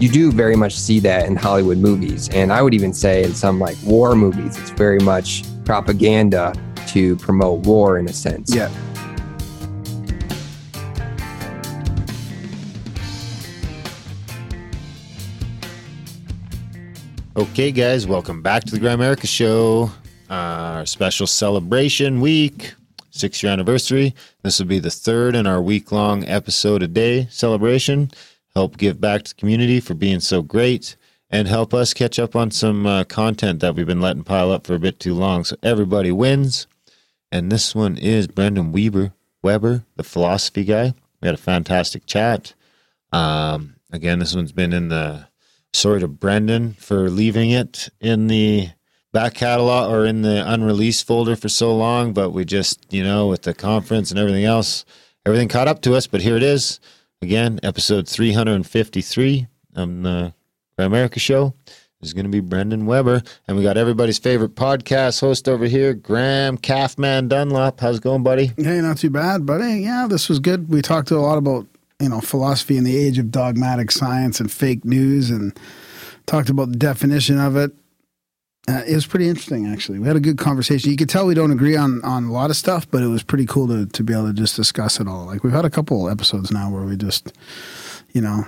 You do very much see that in Hollywood movies. And I would even say in some like war movies, it's very much propaganda to promote war in a sense. Yeah. Okay, guys, welcome back to the Grimerica Show. Uh, our special celebration week, six year anniversary. This will be the third in our week long episode a day celebration. Help give back to the community for being so great and help us catch up on some uh, content that we've been letting pile up for a bit too long. So everybody wins. And this one is Brenden Weber, Weber, the philosophy guy. We had a fantastic chat. Um, again, this one's been in the sorry to Brenden for leaving it in the back catalog or in the unreleased folder for so long, but we just, you know, with the conference and everything else, everything caught up to us. But here it is again, episode 353 of the America Show. Is going to be Brenden Weber, and we got everybody's favorite podcast host over here, Graham Calfman Dunlop. How's it going, buddy? Hey, not too bad, buddy. Yeah, this was good. We talked a lot about you know philosophy in the age of dogmatic science and fake news, and talked about the definition of it. Uh, it was pretty interesting, actually. We had a good conversation. You could tell we don't agree on on a lot of stuff, but it was pretty cool to to be able to just discuss it all. Like we've had a couple episodes now where we just, you know,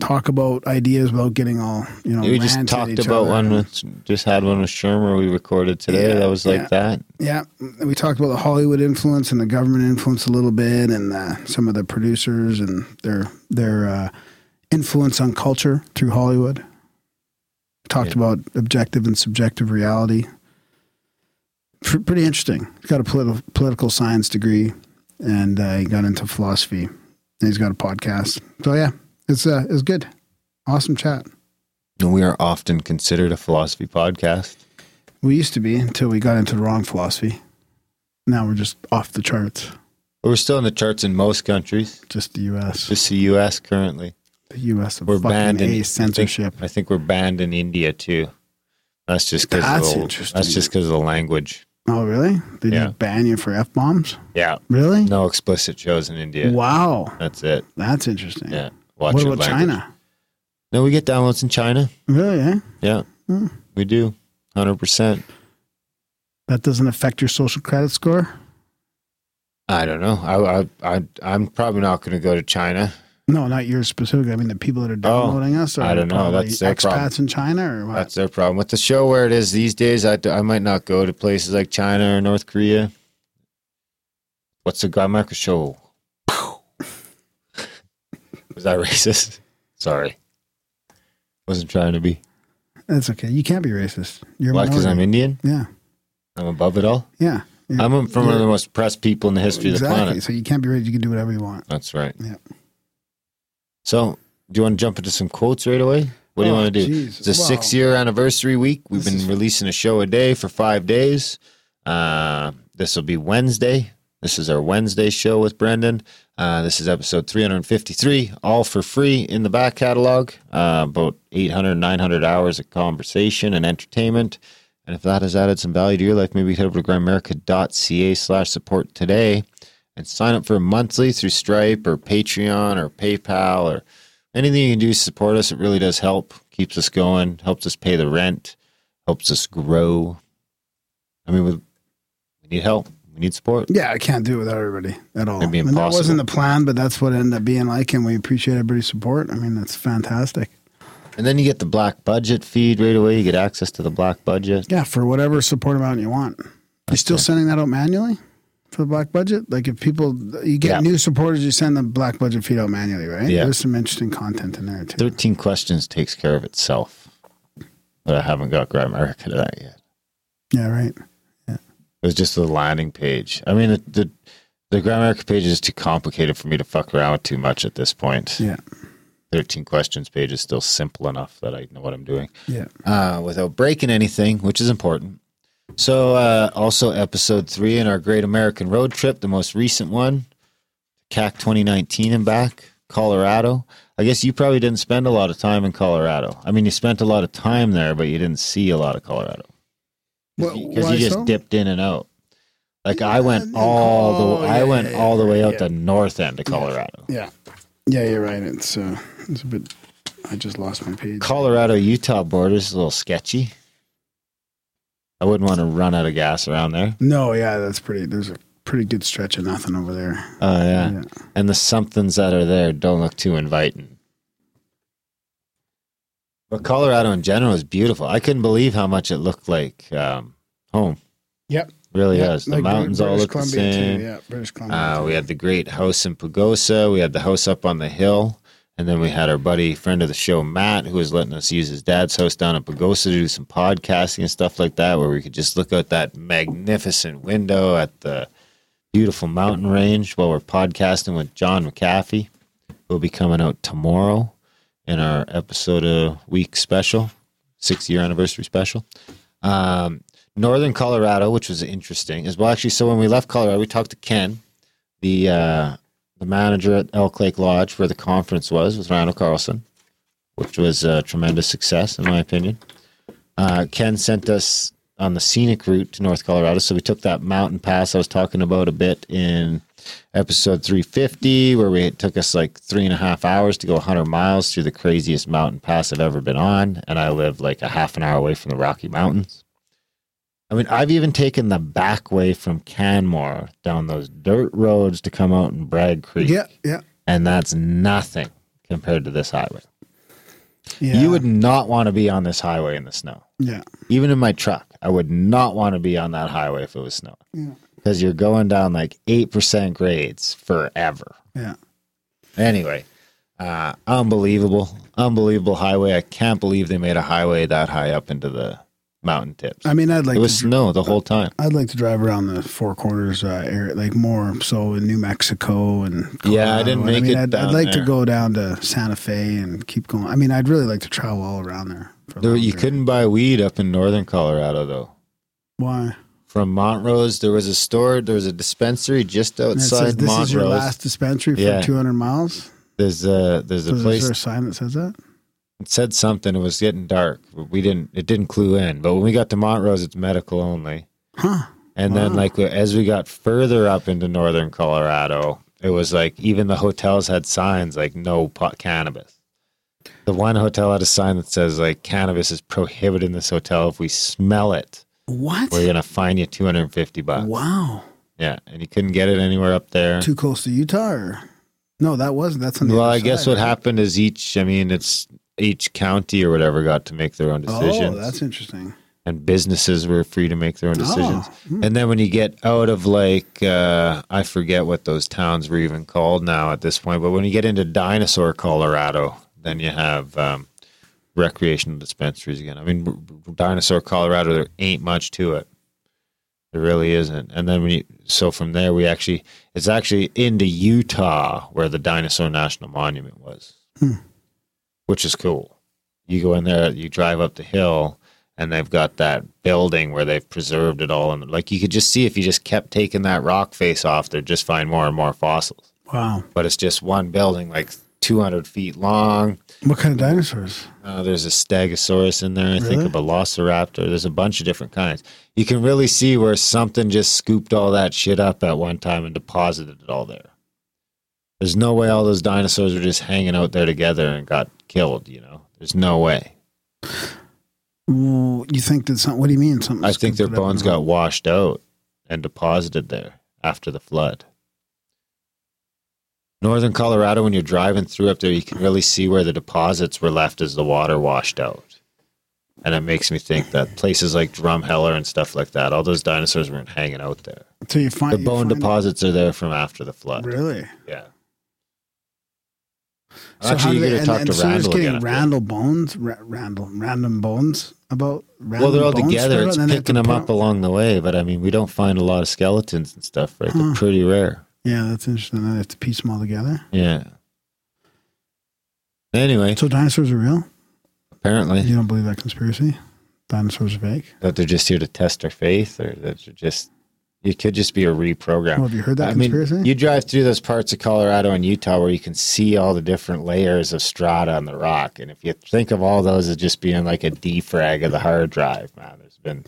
talk about ideas without getting all you know. we just talked about other. one with, just had one with Shermer we recorded today. Yeah, that was like yeah. that. Yeah, we talked about the Hollywood influence and the government influence a little bit, and uh, some of the producers and their their uh, influence on culture through Hollywood. Talked Yeah. about objective and subjective reality. Pr- pretty interesting. He's got a politi- political science degree, and uh, he got into philosophy. And he's got a podcast. So yeah, it's uh, it's good. Awesome chat. And we are often considered a philosophy podcast. We used to be until we got into the wrong philosophy. Now we're just off the charts. But we're still in the charts in most countries. Just the U.S. Just the U.S. currently. The U.S. of We're fucking banned in censorship. I think, I think we're banned in India too. That's just because That's of the, interesting. that's just because of the language. Oh, really? They Yeah. just ban you for f bombs? Yeah, Really? no explicit shows in India. Wow, That's it. that's interesting. Yeah. Watch what about language. China? No, we get downloads in China. Really? Eh? Yeah, Hmm. we do. Hundred percent. That doesn't affect your social credit score? I don't know. I, I, I I'm probably not going to go to China. No, not yours specifically. I mean, the people that are oh, downloading us are Oh, I don't know. That's their expats problem. in China or what? That's their problem with the show. Where it is these days, I, I might not go to places like China or North Korea. What's the Grimerica show? Was that racist? Sorry, wasn't trying to be. That's okay. You can't be racist. You're Why? Because I'm. Indian. Yeah, I'm above it all. yeah. I'm from one of the most oppressed people in the history exactly. of the planet. So you can't be racist. You can do whatever you want. That's right. Yeah. So, do you want to jump into some quotes right away? What do you Oh, want to do? geez. It's a Wow. six year anniversary week. We've This been releasing a show a day for five days. Uh, this will be Wednesday. This is our Wednesday show with Brenden. Uh, this is episode 353, all for free in the back catalog. Uh, about 800, 900 hours of conversation and entertainment. And if that has added some value to your life, maybe head over to grimerica.ca slash support today and sign up for monthly through Stripe or Patreon or PayPal or anything you can do to support us. It really does help. Keeps us going, helps us pay the rent, helps us grow. I mean, we, we need help. We need support. Yeah, I can't do it without everybody at all. It'd be And that wasn't the plan, but that's what it ended up being like, and we appreciate everybody's support. I mean, that's fantastic. And then you get the black budget feed right away. You get access to the black budget. Yeah, for whatever support amount you want. You still sending that out manually for the black budget? Like if people you get Yeah. new supporters, you send the black budget feed out manually, right? Yeah. There's some interesting content in there too. 13 questions takes care of itself. But I haven't got Grimerica to that yet. Yeah, right. Yeah. It was just the landing page. I mean, the the, the page is too complicated for me to fuck around with too much at this point. Yeah. 13 questions page is still simple enough that I know what I'm doing Yeah. uh, without breaking anything, which is important. So, uh, also episode three in our Great American Road Trip, the most recent one, CAC 2019 and back, Colorado. I guess you probably didn't spend a lot of time in Colorado. I mean, you spent a lot of time there, but you didn't see a lot of Colorado because you just so? dipped in and out. Like I went all Oh, the I went yeah, all the way out yeah. the north end of Colorado. Yeah. Yeah, you're right. It's uh, it's a bit. I just lost my page. Colorado Utah border is a little sketchy. I wouldn't want to run out of gas around there. No, yeah, that's pretty. There's a pretty good stretch of nothing over there. Oh yeah. Yeah. and the somethings that are there don't look too inviting. But Colorado in general is beautiful. I couldn't believe how much it looked like um, home. Yep. Really Yeah, is. The like mountains all British look the same. Too. Yeah, British Columbia. Uh, we had the great house in Pagosa. We had the house up on the hill. And then we had our buddy, friend of the show, Matt, who was letting us use his dad's house down in Pagosa to do some podcasting and stuff like that, where we could just look out that magnificent window at the beautiful mountain range while we're podcasting with John McAfee. Who will be coming out tomorrow in our episode a week special, six year anniversary special. Um, Northern Colorado, which was interesting, as well. Actually, so when we left Colorado, we talked to Ken, the uh, the manager at Elk Lake Lodge, where the conference was with Randall Carlson, which was a tremendous success in my opinion. Uh, Ken sent us on the scenic route to North Colorado, so we took that mountain pass I was talking about a bit in episode 350, where we took us like three and a half hours to go 100 miles through the craziest mountain pass I've ever been on, and I live like a half an hour away from the Rocky Mountains. I mean, I've even taken the back way from Canmore down those dirt roads to come out in Bragg Creek, yeah, yeah, and that's nothing compared to this highway. yeah. You would not want to be on this highway in the snow. Yeah. Even in my truck, I would not want to be on that highway if it was snowing. Yeah. Because you're going down like 8% grades forever. Yeah. Anyway, uh, unbelievable, unbelievable highway. I can't believe they made a highway that high up into the mountain tips. I mean, I'd like it was to. snow the whole time. I'd like to drive around the Four Corners uh, area, like more so in New Mexico and Yeah, I didn't Colorado. make mean, it I'd, I'd like to go down to Santa Fe and keep going. I mean, I'd really like to travel all around there. For There, you couldn't buy weed up in northern Colorado though. Why? From Montrose, there was a store, there was a dispensary just it says, this Montrose. is your last dispensary for Yeah. 200 miles. There's a there's a So is place there a sign that says that? It said something. It was getting dark. We didn't. It didn't clue in. But when we got to Montrose, it's medical only. Huh? And then, like as we got further up into northern Colorado, it was like even the hotels had signs like no pot cannabis. The one hotel had a sign that says like cannabis is prohibited in this hotel. If we smell it, What? we're gonna fine you two hundred and fifty bucks. Wow. Yeah, and you couldn't get it anywhere up there. Too close to Utah, or no? That wasn't. That's on the Well, I guess side, what right? happened is each. I mean, it's each county or whatever got to make their own decisions. Oh, that's interesting. and businesses were free to make their own decisions. Oh, hmm. And then when you get out of like uh, I forget what those towns were even called now at this point, but when you get into Dinosaur, Colorado, then you have um, recreational dispensaries again. I mean, Dinosaur, Colorado, there ain't much to it. There really isn't. And then when you so from there we actually it's actually into Utah where the Dinosaur National Monument was, which is cool. You go in there, you drive up the hill, and they've got that building where they've preserved it all. And like you could just see if you just kept taking that rock face off, they'd just find more and more fossils. Wow. But it's just one building, like 200 feet long. What kind of dinosaurs? Uh, there's a Stegosaurus in there. I think Really? a Velociraptor. There's a bunch of different kinds. You can really see where something just scooped all that shit up at one time and deposited it all there. There's no way all those dinosaurs were just hanging out there together and got killed. You know, there's no way. You think that some? What do you mean? Something? I think their scooped it up bones got washed out and deposited there after the flood. Northern Colorado, when you're driving through up there, you can really see where the deposits were left as the water washed out. And it makes me think that places like Drumheller and stuff like that, all those dinosaurs weren't hanging out there. So you find The bone find- deposits are there from after the flood. Really? Yeah. Actually, you do to and- talk and to so Randall getting again. Randall Bones, Ra- Randall, random bones about. Random Well, they're all bones together. It's and then they have picking to them put- up along the way, but I mean, we don't find a lot of skeletons and stuff, right? They're pretty rare. Yeah, that's interesting. They have to piece them all together. Yeah. Anyway, So dinosaurs are real. apparently You don't believe that conspiracy? Dinosaurs are fake. that they're just here to test our faith, or that they're just you could just be a reprogram. Well, have you heard that I mean, you drive through those parts of Colorado and Utah where you can see all the different layers of strata on the rock, and if you think of all those as just being like a defrag of the hard drive, man, there's been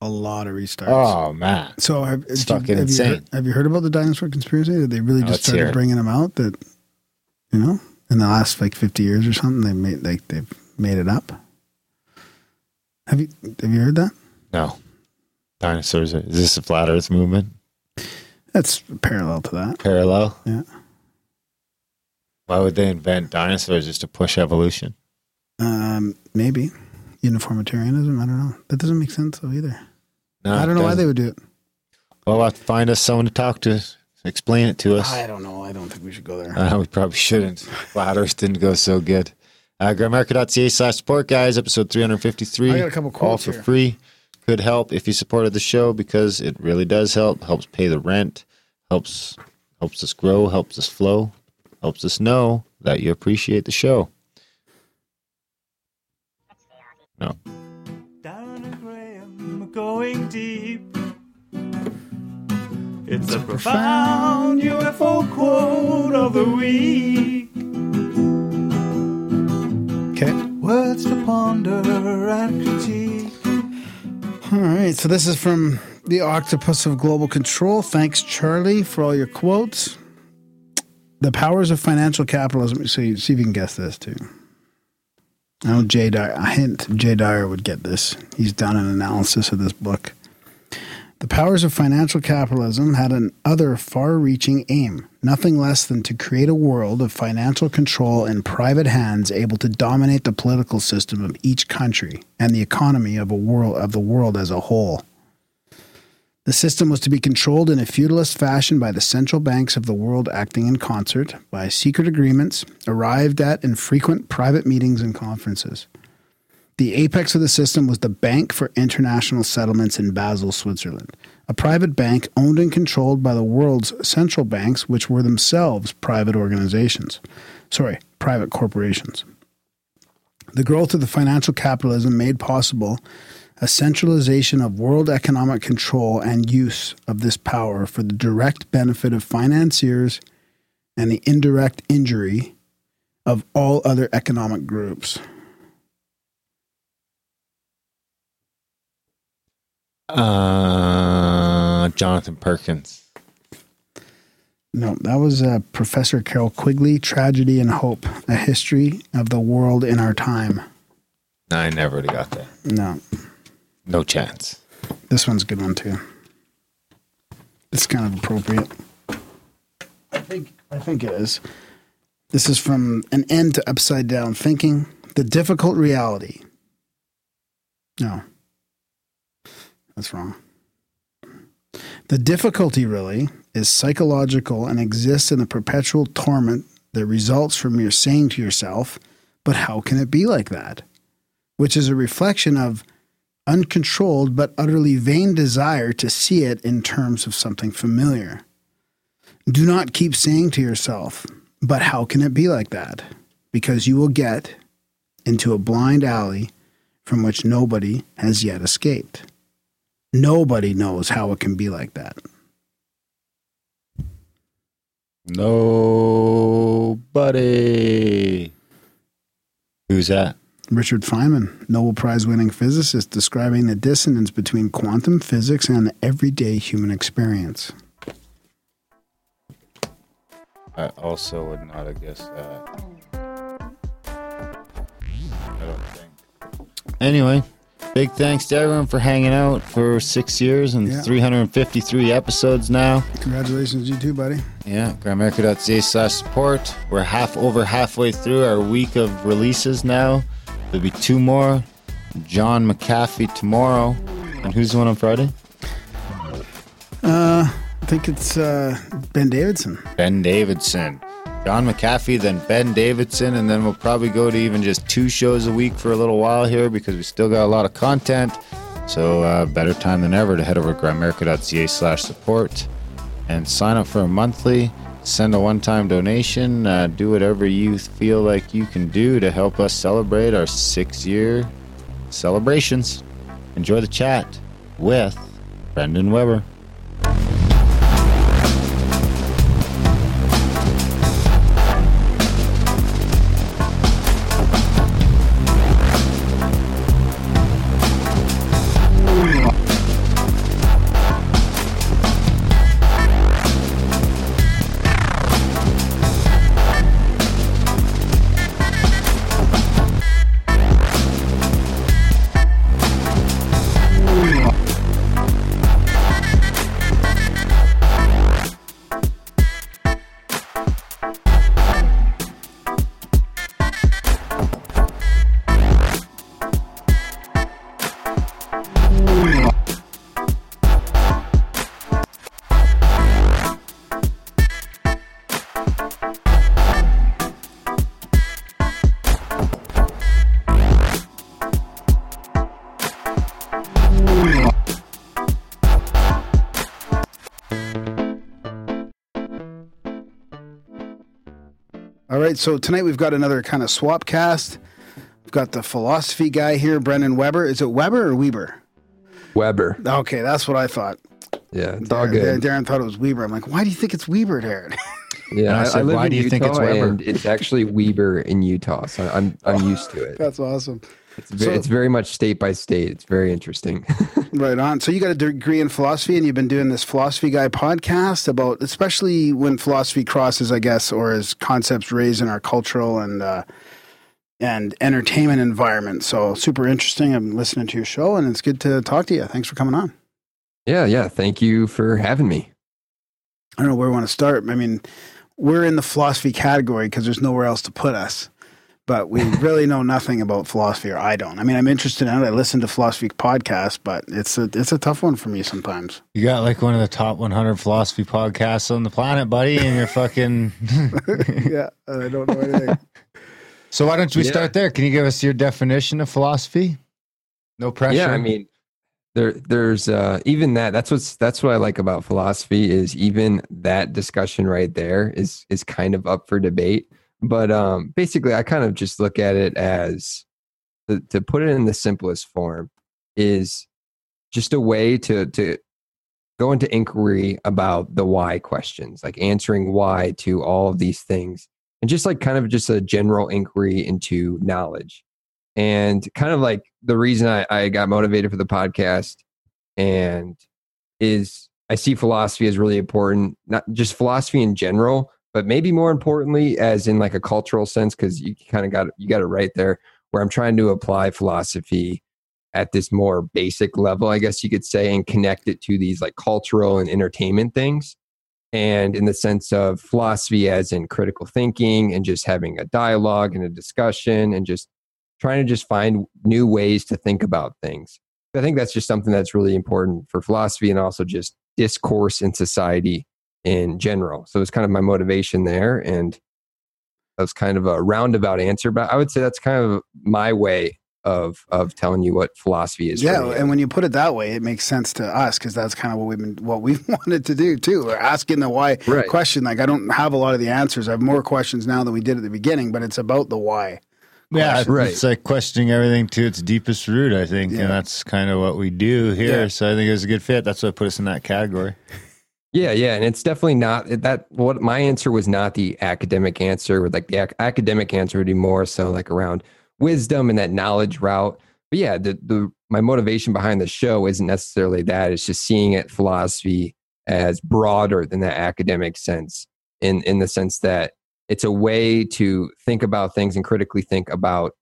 a lot of restarts. oh man, So have, It's you- fucking have You insane. heard, have you heard about the dinosaur conspiracy? That they really No, just let's started it. bringing them out. That you know, in the last like fifty years or something, they made like they've made it up. Have you have you heard that? no dinosaurs. Is this a flat Earth movement? That's parallel to that. Parallel? Yeah. Why would they invent dinosaurs just to push evolution? Um, maybe uniformitarianism. I don't know. That doesn't make sense though either. No, I don't know why doesn't. they would do it. Well, we'll find us someone to talk to, explain it to us. I don't know. I don't think we should go there. Uh, we probably shouldn't. Flat Earth didn't go so good. Uh, grimerica.ca slash support, guys. Episode 353. I got a couple All for here. free. Could help if you supported the show because it really does help. Helps pay the rent. Helps helps us grow. Helps us flow. Helps us know that you appreciate the show. No. Down and Graham going deep. It's a profound UFO quote of the week. Okay. Words to ponder and critique. All right. So this is from the Octopus of Global Control. Thanks, Charlie, for all your quotes. The powers of financial capitalism. You see if you can guess this too. I know Jay Dyer. I hint Jay Dyer would get this. He's done an analysis of this book. The powers of financial capitalism had an other far-reaching aim, nothing less than to create a world of financial control in private hands able to dominate the political system of each country and the economy of a world of the world as a whole. The system was to be controlled in a feudalist fashion by the central banks of the world acting in concert, by secret agreements arrived at in frequent private meetings and conferences. The apex of the system was the Bank for International Settlements in Basel, Switzerland, a private bank owned and controlled by the world's central banks, which were themselves private organizations. Sorry, private corporations. The growth of the financial capitalism made possible a centralization of world economic control and use of this power for the direct benefit of financiers and the indirect injury of all other economic groups. Uh, Jonathan Perkins. No, that was uh, Professor Carroll Quigley, Tragedy and Hope, A History of the World in Our Time. I never would have got that. No, No chance. this one's a good one too. It's kind of appropriate. I think I think it is. This is from An End to Upside Down Thinking, The Difficult Reality. No. That's wrong. The difficulty really is psychological and exists in the perpetual torment that results from your saying to yourself, but how can it be like that? Which is a reflection of uncontrolled but utterly vain desire to see it in terms of something familiar. Do not keep saying to yourself, but how can it be like that? Because you will get into a blind alley from which nobody has yet escaped. Nobody knows how it can be like that. Nobody. Who's that? Richard Feynman, Nobel Prize winning physicist, describing the dissonance between quantum physics and the everyday human experience. I also would not have guessed that. I don't think. Anyway, big thanks to everyone for hanging out for six years and Yeah. 353 episodes now. Congratulations, you too, buddy. Yeah, grimerica.ca slash support. We're half over halfway through our week of releases now. There'll be two more. John McAfee tomorrow. And who's the one on Friday? Uh, I think it's uh, Ben Davidson. Ben Davidson. John McAfee, then Ben Davidson, and then we'll probably go to even just two shows a week for a little while here because we still got a lot of content. So uh, better time than ever to head over to grimerica.ca slash support and sign up for a monthly. Send a one-time donation. Uh, do whatever you feel like you can do to help us celebrate our six-year celebrations. Enjoy the chat with Brenden Weber. Right, so tonight we've got another kind of swap cast. We've got the philosophy guy here, Brenden Weber. Is it Weber or Weber? Weber. Okay, that's what I thought. Yeah, it's all Darren, good. Darren thought it was Weber. I'm like, why do you think it's Weber, Darren? Yeah, I said, live "Why do you think it's Weber?" And it's actually Weber in Utah, so I'm I'm used to it. that's awesome. It's very, So- it's very much state by state. It's very interesting. Right on. So you got a degree in philosophy, and you've been doing this philosophy guy podcast about, especially when philosophy crosses, I guess, or as concepts raised in our cultural and uh, and entertainment environment. So super interesting. I'm listening to your show, and it's good to talk to you. Thanks for coming on. yeah, yeah. Thank you for having me. I don't know where we want to start. I mean, we're in the philosophy category because there's nowhere else to put us. But we really know nothing about philosophy, or I don't. I mean, I'm interested in it. I listen to philosophy podcasts, but it's a it's a tough one for me sometimes. You got like one of the top 100 philosophy podcasts on the planet, buddy, and you're fucking. yeah, I don't know anything. so why don't we Yeah. start there? Can you give us your definition of philosophy? No pressure. Yeah, I mean, there there's uh, even that. That's what's that's what I like about philosophy is even that discussion right there is is kind of up for debate. But um, basically, I kind of just look at it as to, to put it in the simplest form is just a way to to go into inquiry about the why questions, like answering why to all of these things, and just like kind of just a general inquiry into knowledge. And kind of like the reason I, I got motivated for the podcast and is I see philosophy as really important, not just philosophy in general, but maybe more importantly, as in like a cultural sense, because you kind of got you got it right there, where I'm trying to apply philosophy at this more basic level, I guess you could say, and connect it to these like cultural and entertainment things. And in the sense of philosophy as in critical thinking and just having a dialogue and a discussion and just trying to just find new ways to think about things. I think that's just something that's really important for philosophy and also just discourse in society in general. So it's kind of my motivation there. And that was kind of a roundabout answer, but I would say that's kind of my way of of telling you what philosophy is. yeah, me. and when you put it that way, it makes sense to us because that's kind of what we've been what we've wanted to do too. We're asking the why Right. question. Like I don't have a lot of the answers. I have more questions now than we did at the beginning, but it's about the why. yeah, question. Right. it's like questioning everything to its deepest root, I think. Yeah. And that's kind of what we do here. Yeah. So I think it was a good fit. That's what put us in that category. Yeah, yeah, and it's definitely not that. What my answer was not the academic answer. With like the ac- academic answer would be more so like around wisdom and that knowledge route. But yeah, the the my motivation behind the show isn't necessarily that. It's just seeing it philosophy as broader than that academic sense. In in the sense that it's a way to think about things and critically think about.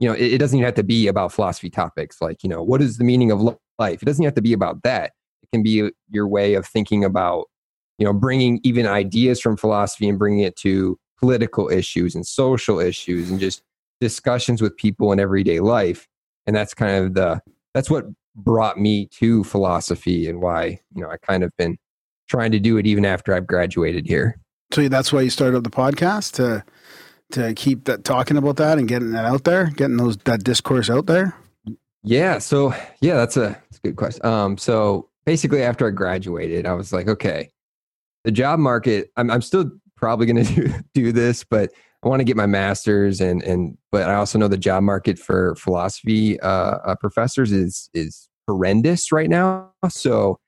You know, it, it doesn't even have to be about philosophy topics like you know what is the meaning of life. It doesn't have to be about that can be your way of thinking about you know bringing even ideas from philosophy and bringing it to political issues and social issues and just discussions with people in everyday life and that's kind of the that's what brought me to philosophy and why you know i kind of been trying to do it even after i've graduated here So that's why you started up the podcast to to keep that talking about that and getting that out there, getting those that discourse out there. Yeah. So yeah, that's a, that's a good question. Um, so basically after I graduated, I was like, okay, the job market, I'm, I'm still probably going to do, do this, but I want to get my master's and, and, but I also know the job market for philosophy, uh, uh, professors is, is horrendous right now. So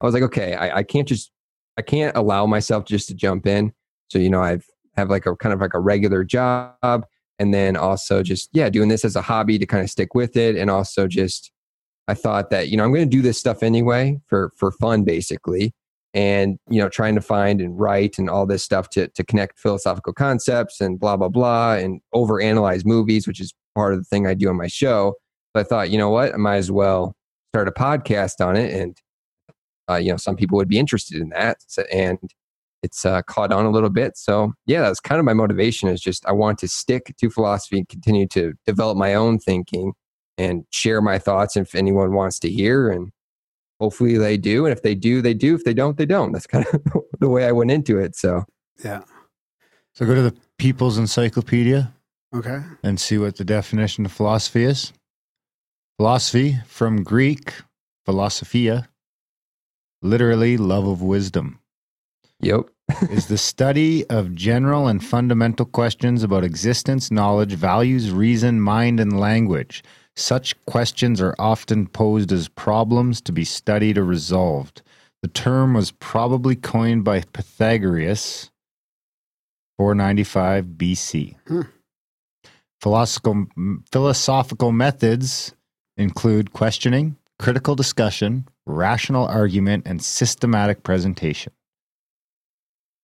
I was like, okay, I, I can't just, I can't allow myself just to jump in. So, you know, I've have like a kind of like a regular job and then also just yeah doing this as a hobby to kind of stick with it and also just i thought that you know i'm going to do this stuff anyway for for fun basically and you know trying to find and write and all this stuff to to connect philosophical concepts and blah blah blah and overanalyze movies which is part of the thing i do on my show so i thought you know what i might as well start a podcast on it and uh, you know some people would be interested in that so, and it's uh, caught on a little bit. So yeah, that's kind of my motivation is just I want to stick to philosophy and continue to develop my own thinking and share my thoughts if anyone wants to hear and hopefully they do and if they do they do if they don't they don't that's kind of the way i went into it so Yeah. So go to the People's Encyclopedia Okay. and see what the definition of philosophy is. Philosophy from Greek philosophia, literally love of wisdom, yep is the study of general and fundamental questions about existence, knowledge, values, reason, mind, and language. Such questions are often posed as problems to be studied or resolved. The term was probably coined by Pythagoras 495 BC. Hmm. Philosophical, philosophical methods include questioning, critical discussion, rational argument, and systematic presentation.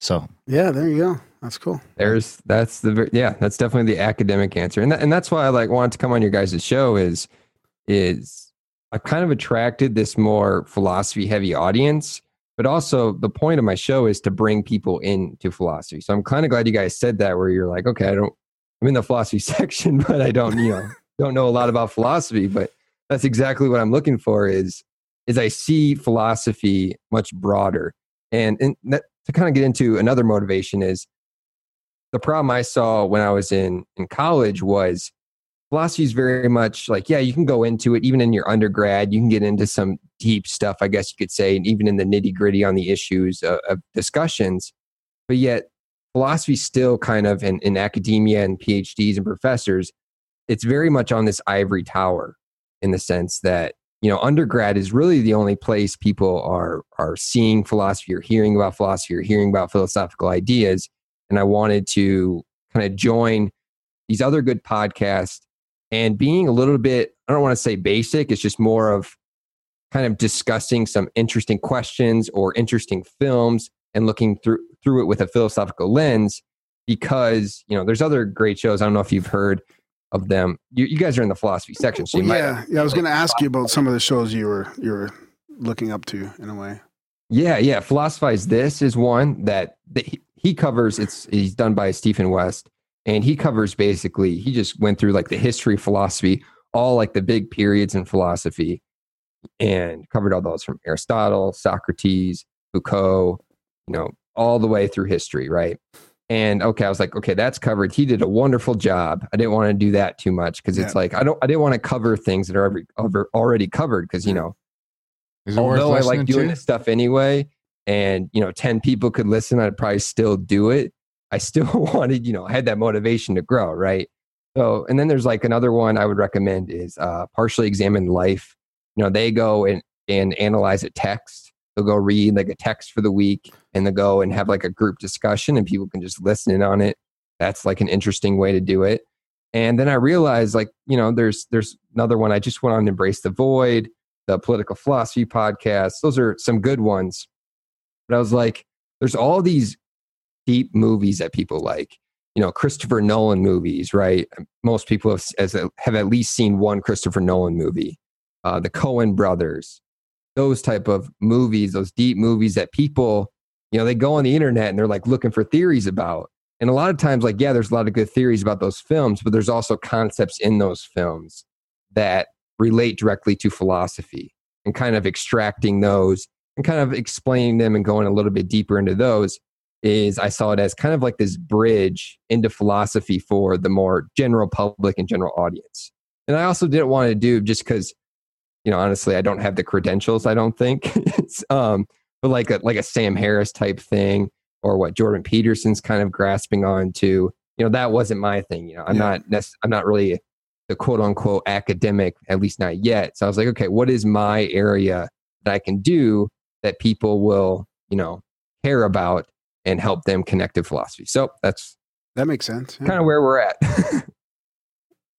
So, Yeah, there you go. That's cool. there's that's the yeah that's definitely the academic answer. And that, and that's why i like wanted to come on your guys' show is is i've kind of attracted this more philosophy heavy audience but also the point of my show is to bring people into philosophy. So i'm kind of glad you guys said that where you're like okay i don't i'm in the philosophy section but i don't you know don't know a lot about philosophy. But that's exactly what i'm looking for is is i see philosophy much broader. And, and that, to kind of get into another motivation is the problem I saw when I was in in college was philosophy is very much like yeah you can go into it even in your undergrad you can get into some deep stuff I guess you could say and even in the nitty gritty on the issues of, of discussions. But yet philosophy still kind of in, in academia and PhDs and professors it's very much on this ivory tower in the sense that you know undergrad is really the only place people are are seeing philosophy or hearing about philosophy or hearing about philosophical ideas and I wanted to kind of join these other good podcasts and being a little bit, I don't want to say basic, it's just more of kind of discussing some interesting questions or interesting films and looking through through it with a philosophical lens because, you know, there's other great shows. I don't know if you've heard of them. You, you guys are in the philosophy section, so you Well, might yeah, yeah. I was going to ask you about some of the shows you were you were looking up to in a way. Yeah, yeah. Philosophize This is one that, that he, covers. It's he's done by Stephen West, and he covers basically. He just went through like the history of philosophy, all like the big periods in philosophy, and covered all those from Aristotle, Socrates, Foucault, you know, all the way through history, right? And okay, I was like, okay, that's covered. He did a wonderful job. I didn't want to do that too much because it's like I don't. I didn't want to cover things that are every, over, already covered because you know is it worth although I like doing to? this stuff anyway, and you know, ten people could listen, I'd probably still do it. I still wanted, you know, I had that motivation to grow, right? So, and then there's like another one I would recommend is uh, partially examine life. You know, they go and and analyze a text. They'll go read like a text for the week, and they'll go and have like a group discussion, and people can just listen in on it. That's like an interesting way to do it. And then I realized, like, you know, there's there's another one. I just went on Embrace the Void the political philosophy podcast. Those are some good ones. But I was like, there's all these deep movies that people like. You know, Christopher Nolan movies, right? Most people have, as a, have at least seen one Christopher Nolan movie. Uh, the Coen brothers, those type of movies, those deep movies that people, you know, they go on the internet and they're like looking for theories about. And a lot of times, like, yeah, there's a lot of good theories about those films, but there's also concepts in those films that relate directly to philosophy and kind of extracting those and kind of explaining them and going a little bit deeper into those. is I saw it as kind of like this bridge into philosophy for the more general public and general audience. And I also didn't want to do just because, you know, honestly, I don't have the credentials. I don't think, it's, um, but like a like a Sam Harris type thing, or what Jordan Peterson's kind of grasping on to. You know, that wasn't my thing. You know, I'm Yeah. not nec- I'm not really the quote unquote academic, at least not yet. So I was like, okay, what is my area that I can do that people will, you know, care about and help them connect to philosophy. So that's That makes sense. yeah. kind of where we're at.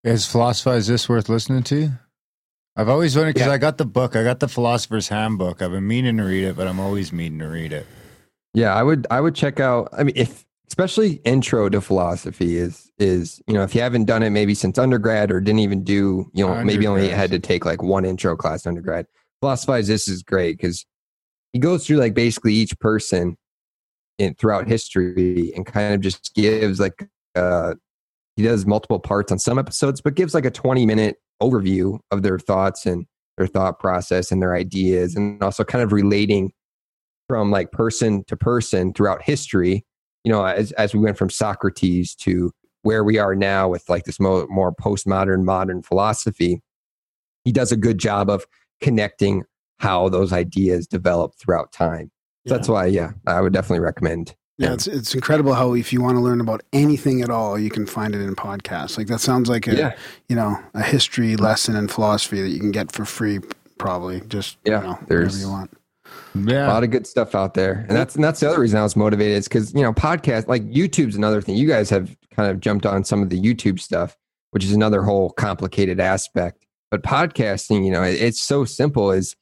Is Philosophize This worth listening to? I've always wondered because Yeah. I got the book. I got the Philosopher's Handbook. I've been meaning to read it, but I'm always meaning to read it. yeah, I would I would check out. I mean, if especially intro to philosophy is is you know if you haven't done it maybe since undergrad or didn't even do you know maybe only had to take like one intro class undergrad. Philosophize this is great because he goes through like basically each person in throughout history and kind of just gives like uh he does multiple parts on some episodes, but gives like a 20 minute overview of their thoughts and their thought process and their ideas, and also kind of relating from like person to person throughout history. You know, as as we went from Socrates to where we are now with like this more, more postmodern modern philosophy, he does a good job of connecting how those ideas develop throughout time. So that's why, yeah, I would definitely recommend. Yeah, it's it's incredible how if you want to learn about anything at all, you can find it in podcasts. Like that sounds like a Yeah. you know a history lesson in philosophy that you can get for free, probably. Just Yeah, you know, whatever there's- you want. Yeah. a lot of good stuff out there and that's and that's the other reason i was motivated is because you know podcast like youtube's another thing you guys have kind of jumped on some of the youtube stuff which is another whole complicated aspect but podcasting you know it- it's so simple as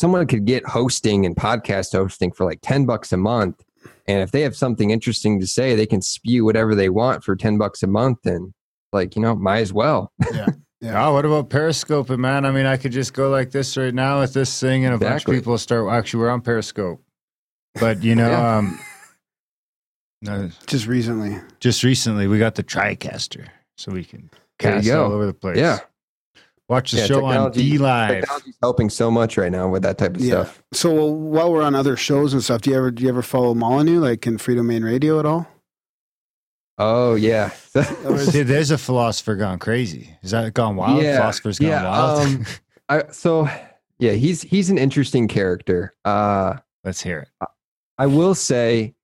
someone could get hosting and podcast hosting for like 10 bucks a month and if they have something interesting to say they can spew whatever they want for 10 bucks a month and like you know might as well Yeah. Yeah. Oh, what about Periscope, man? I mean, I could just go like this right now with this thing, and a bunch of people start. Actually, we're on Periscope, but you know, Yeah. um, no, Just recently, just recently we got the TriCaster, so we can cast all over the place. Yeah. Watch the Yeah, show on technology- D Live. technology's helping so much right now with that type of yeah. stuff So while we're on other shows and stuff, do you ever do you ever follow Molyneux like in Freedomain Radio at all? oh yeah Dude, there's a philosopher gone crazy. Is that gone wild? Yeah, Philosopher's gone yeah, wild. um, I, so yeah, he's he's an interesting character. Uh, Let's hear it. I will say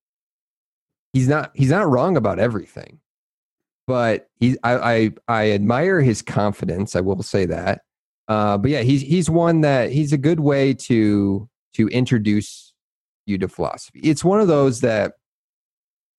he's not he's not wrong about everything, but he I I, I admire his confidence. I will say that. Uh, but yeah, he's he's one that he's a good way to to introduce you to philosophy. It's one of those that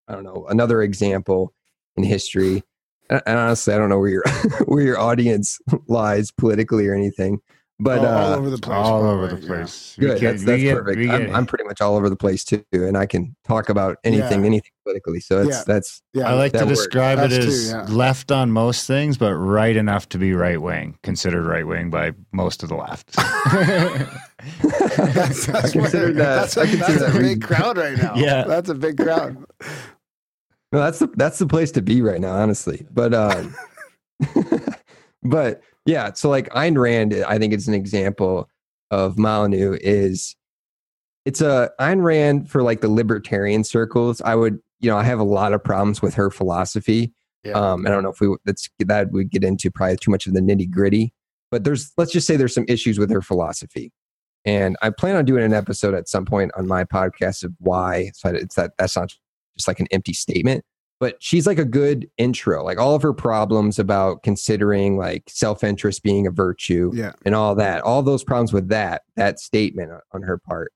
I don't know. Another example in history. And honestly, I don't know where your where your audience lies politically or anything, but all, uh, all over the place. all probably, over the place. We Good. That's, that's get- perfect. we I'm, I'm pretty much all over the place too, and I can talk about anything, Yeah. anything politically. So it's Yeah. that's Yeah, I like to that works. describe it Us too, as yeah. left on most things, but right enough to be right wing, considered right wing by most of the left. that's, that's, I consider that- that's, a, I consider that's a that big reason- crowd right now. Yeah. that's a big crowd. no, that's the that's the place to be right now, honestly. But um, but yeah, so like Ayn Rand, I think it's an example of Molyneux is it's a Ayn Rand for like the libertarian circles. I would you know I have a lot of problems with her philosophy. Yeah. Um, I don't know if we that's that we get into probably too much of the nitty gritty, but there's let's just say there's some issues with her philosophy, and I plan on doing an episode at some point on my podcast of why. So it's that that's not just like an empty statement, but she's like a good intro. Like all of her problems about considering like self interest being a virtue Yeah. and all that, all those problems with that that statement on- on her part.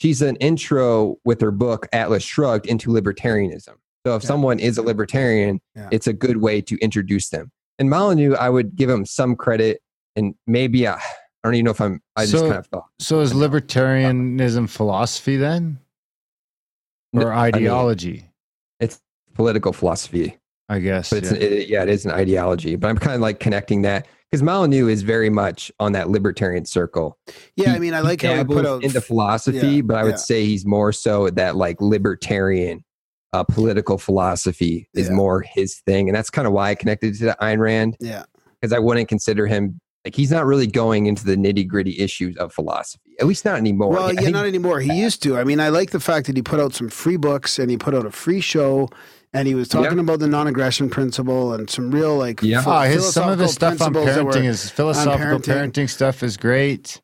She's an intro with her book Atlas Shrugged into libertarianism. So if Yeah. someone is a libertarian, Yeah. it's a good way to introduce them. And Molyneux, I would give him some credit, and maybe I, I don't even know if I'm. I just So- kind of thought so is libertarianism philosophy then? Or I mean, ideology? it's political philosophy, I guess. but it's yeah. it, yeah, it is an ideology. But I'm kind of like connecting that because Molyneux is very much on that libertarian circle. Yeah, He- I mean, I like how he put out into philosophy, yeah, but I would yeah. say he's more so that like libertarian uh, political philosophy is Yeah. more his thing, and that's kind of why I connected to the Ayn Rand Yeah, because I wouldn't consider him Like he's not really going into the nitty gritty issues of philosophy, at least not anymore. Well, I yeah, not anymore. He used to. I mean, I like the fact that he put out some free books and he put out a free show, and he was talking Yeah. about the non-aggression principle and some real like Yeah. ph- Oh, his some of his stuff on principles were- parenting, his philosophical parenting. parenting. stuff is great.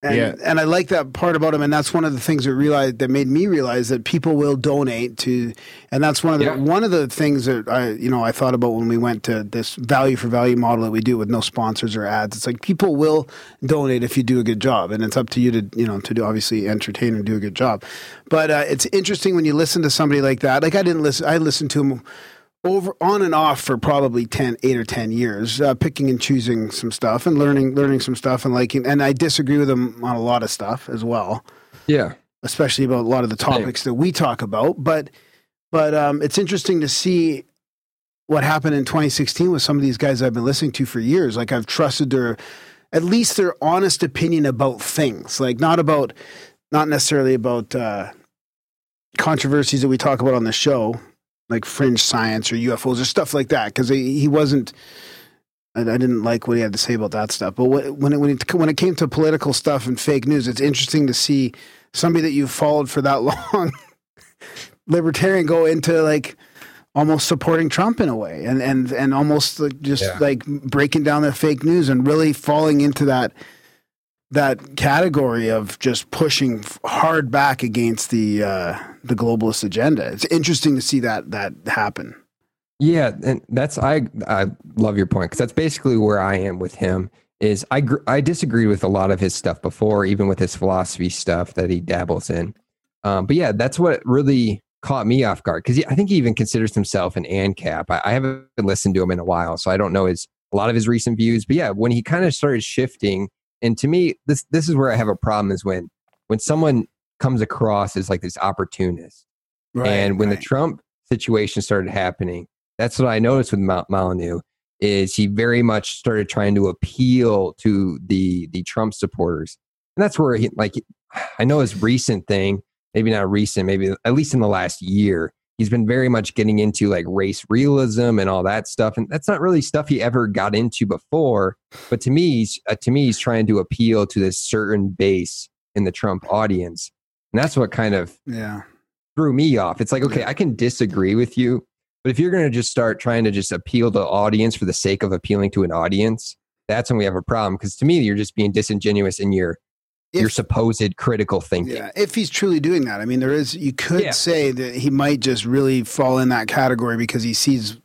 And, Yeah. and I like that part about him, and that's one of the things that realized that made me realize that people will donate to, and that's one of the Yeah. one of the things that I you know I thought about when we went to this value for value model that we do with no sponsors or ads. It's like people will donate if you do a good job, and it's up to you to you know to do obviously entertain and do a good job. But uh, it's interesting when you listen to somebody like that. Like I didn't listen, I listened to him over on and off for probably 10 8 or 10 years uh, picking and choosing some stuff and learning learning some stuff and liking and i disagree with him on a lot of stuff as well. Yeah, especially about a lot of the topics that we talk about but but um, it's interesting to see what happened in 2016 with some of these guys i've been listening to for years. Like i've trusted their at least their honest opinion about things. Like not about not necessarily about uh, controversies that we talk about on the show like fringe science or ufos or stuff like that because he, he wasn't I, I didn't like what he had to say about that stuff but what, when, it, when, it, when it came to political stuff and fake news it's interesting to see somebody that you've followed for that long libertarian go into like almost supporting Trump in a way and and and almost like just Yeah. like breaking down the fake news and really falling into that that category of just pushing hard back against the uh, the globalist agenda. It's interesting to see that that happen. Yeah, and that's I I love your point because that's basically where I am with him. Is I gr- I disagree with a lot of his stuff before, even with his philosophy stuff that he dabbles in. Um, but yeah, that's what really caught me off guard because I think he even considers himself an ANCAP. I, I haven't listened to him in a while, so I don't know his a lot of his recent views. But yeah, when he kind of started shifting, and to me, this this is where I have a problem is when when someone comes across as like this opportunist. And when the Trump situation started happening, that's what I noticed with Mal- Molyneux is he very much started trying to appeal to the the Trump supporters, and that's where he like I know his recent thing, maybe not recent, maybe at least in the last year, he's been very much getting into like race realism and all that stuff, and that's not really stuff he ever got into before. But to me, he's, uh, to me, he's trying to appeal to this certain base in the Trump audience, and that's what kind of yeah, threw me off. It's like, okay, I can disagree with you, but if you're going to just start trying to just appeal to audience for the sake of appealing to an audience, that's when we have a problem. Because to me, you're just being disingenuous in your your supposed critical thinking. Yeah, if he's truly doing that, I mean, there is. You could Yeah. say that he might just really fall in that category because he sees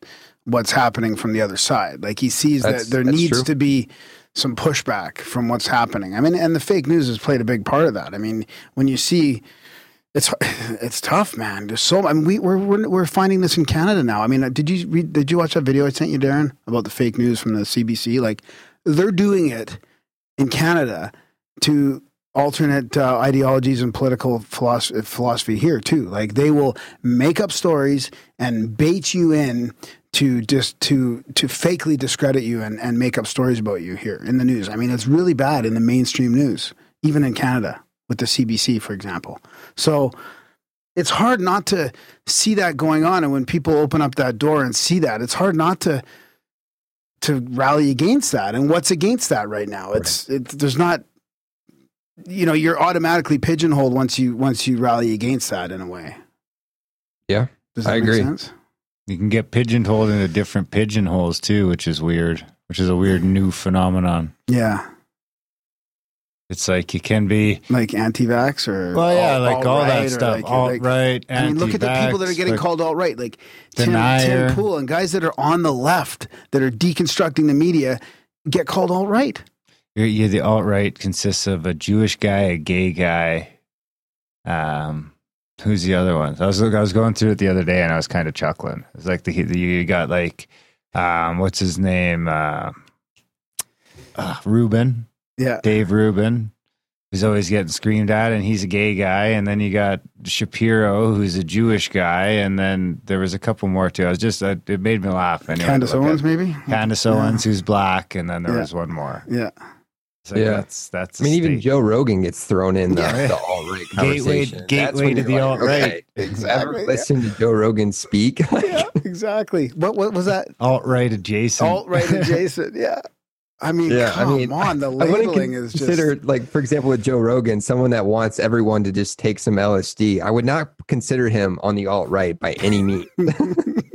what's happening from the other side. Like he sees That's- that there needs true. to be some pushback from what's happening. I mean, and the fake news has played a big part of that. I mean, when you see. It's it's tough, man. There's so I mean, we we're, we're we're finding this in Canada now. I mean, uh, did you read? Did you watch that video I sent you, Darren, about the fake news from the CBC? Like, they're doing it in Canada to alternate uh, ideologies and political philosophy, philosophy here too. Like they will make up stories and bait you in to just to to fakely discredit you and, and make up stories about you here in the news. I mean, it's really bad in the mainstream news, even in Canada with the CBC, for example. So it's hard not to see that going on, and when people open up that door and see that, it's hard not to to rally against that. And what's against that right now? It's it, there's not you know you're automatically pigeonholed once you once you rally against that in a way. Yeah, Does that I make agree. sense? You can get pigeonholed into different pigeonholes too, which is weird, which is a weird new phenomenon. Yeah, It's like you can be, like anti-vax or well, yeah, alt- like all that stuff, like- alt like- right. I mean, look at the people that are getting called alt right, like Tim, Tim Pool and guys that are on the left that are deconstructing the media get called alt right. You're, you're the alt right consists of a Jewish guy, a gay guy. Um, who's the other one? I was I was going through it the other day and I was kind of chuckling. It's like the, the you got like, um, what's his name? Uh, uh, Rubin, Yeah, Dave Rubin. Who's always getting screamed at, and he's a gay guy. And then you got Shapiro, who's a Jewish guy, and then there was a couple more too. I was just, uh, it made me laugh. Anyway, Candace Owens maybe. Candace Owens, who's black, and then there Yeah. was one more. Yeah, So Yeah. that's that's. I mean, even state. Joe Rogan gets thrown in the, Yeah. the alt right Gateway- conversation. That's gateway to the like, alt-right. okay, Exactly, Ever listen to Joe Rogan speak? Yeah, exactly. What what was that? alt right adjacent. Alt right adjacent. Yeah. I mean, Yeah, I come mean, on. The I wouldn't labeling is just consider, like, for example, with Joe Rogan, someone that wants everyone to just take some LSD. I would not consider him on the alt right by any means.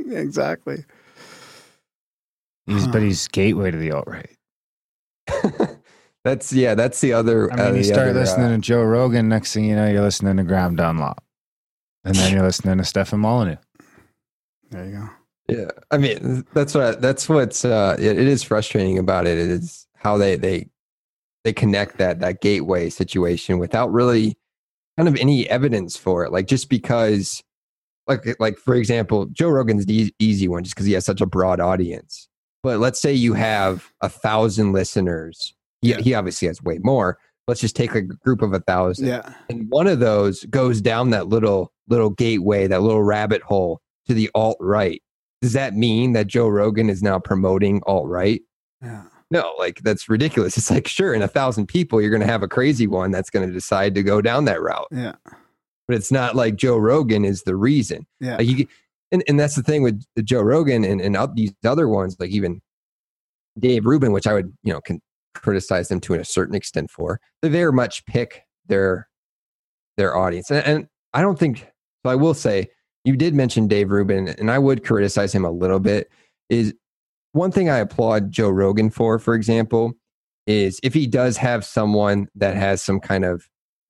exactly. He's, Huh. but he's gateway to the alt right. That's yeah, that's the other. I mean, uh, you start other, uh, listening to Joe Rogan. Next thing you know, you're listening to Graham Dunlop, and then you're listening to Stefan Molyneux. There you go. Yeah, I mean that's what that's what's uh, it, it is frustrating about it is how they they they connect that that gateway situation without really kind of any evidence for it. Like just because, like like for example, Joe Rogan's the easy one just because he has such a broad audience. But let's say you have a thousand listeners. He, he obviously has way more. Let's just take a group of a thousand Yeah. and one of those goes down that little little gateway, that little rabbit hole to the alt right. Does that mean that Joe Rogan is now promoting alt right? Yeah. No, like that's ridiculous. It's like sure, in a thousand people, you're going to have a crazy one that's going to decide to go down that route, Yeah. but it's not like Joe Rogan is the reason. Yeah. Like you, and, and that's the thing with Joe Rogan and, and these other ones, like even Dave Rubin, which I would, you know, can criticize them to a certain extent for. They very much pick their their audience. And, and I don't think so I will say you did mention Dave Rubin, and I would criticize him a little bit. Is one thing I applaud Joe Rogan for, for example, is if he does have someone that has some kind of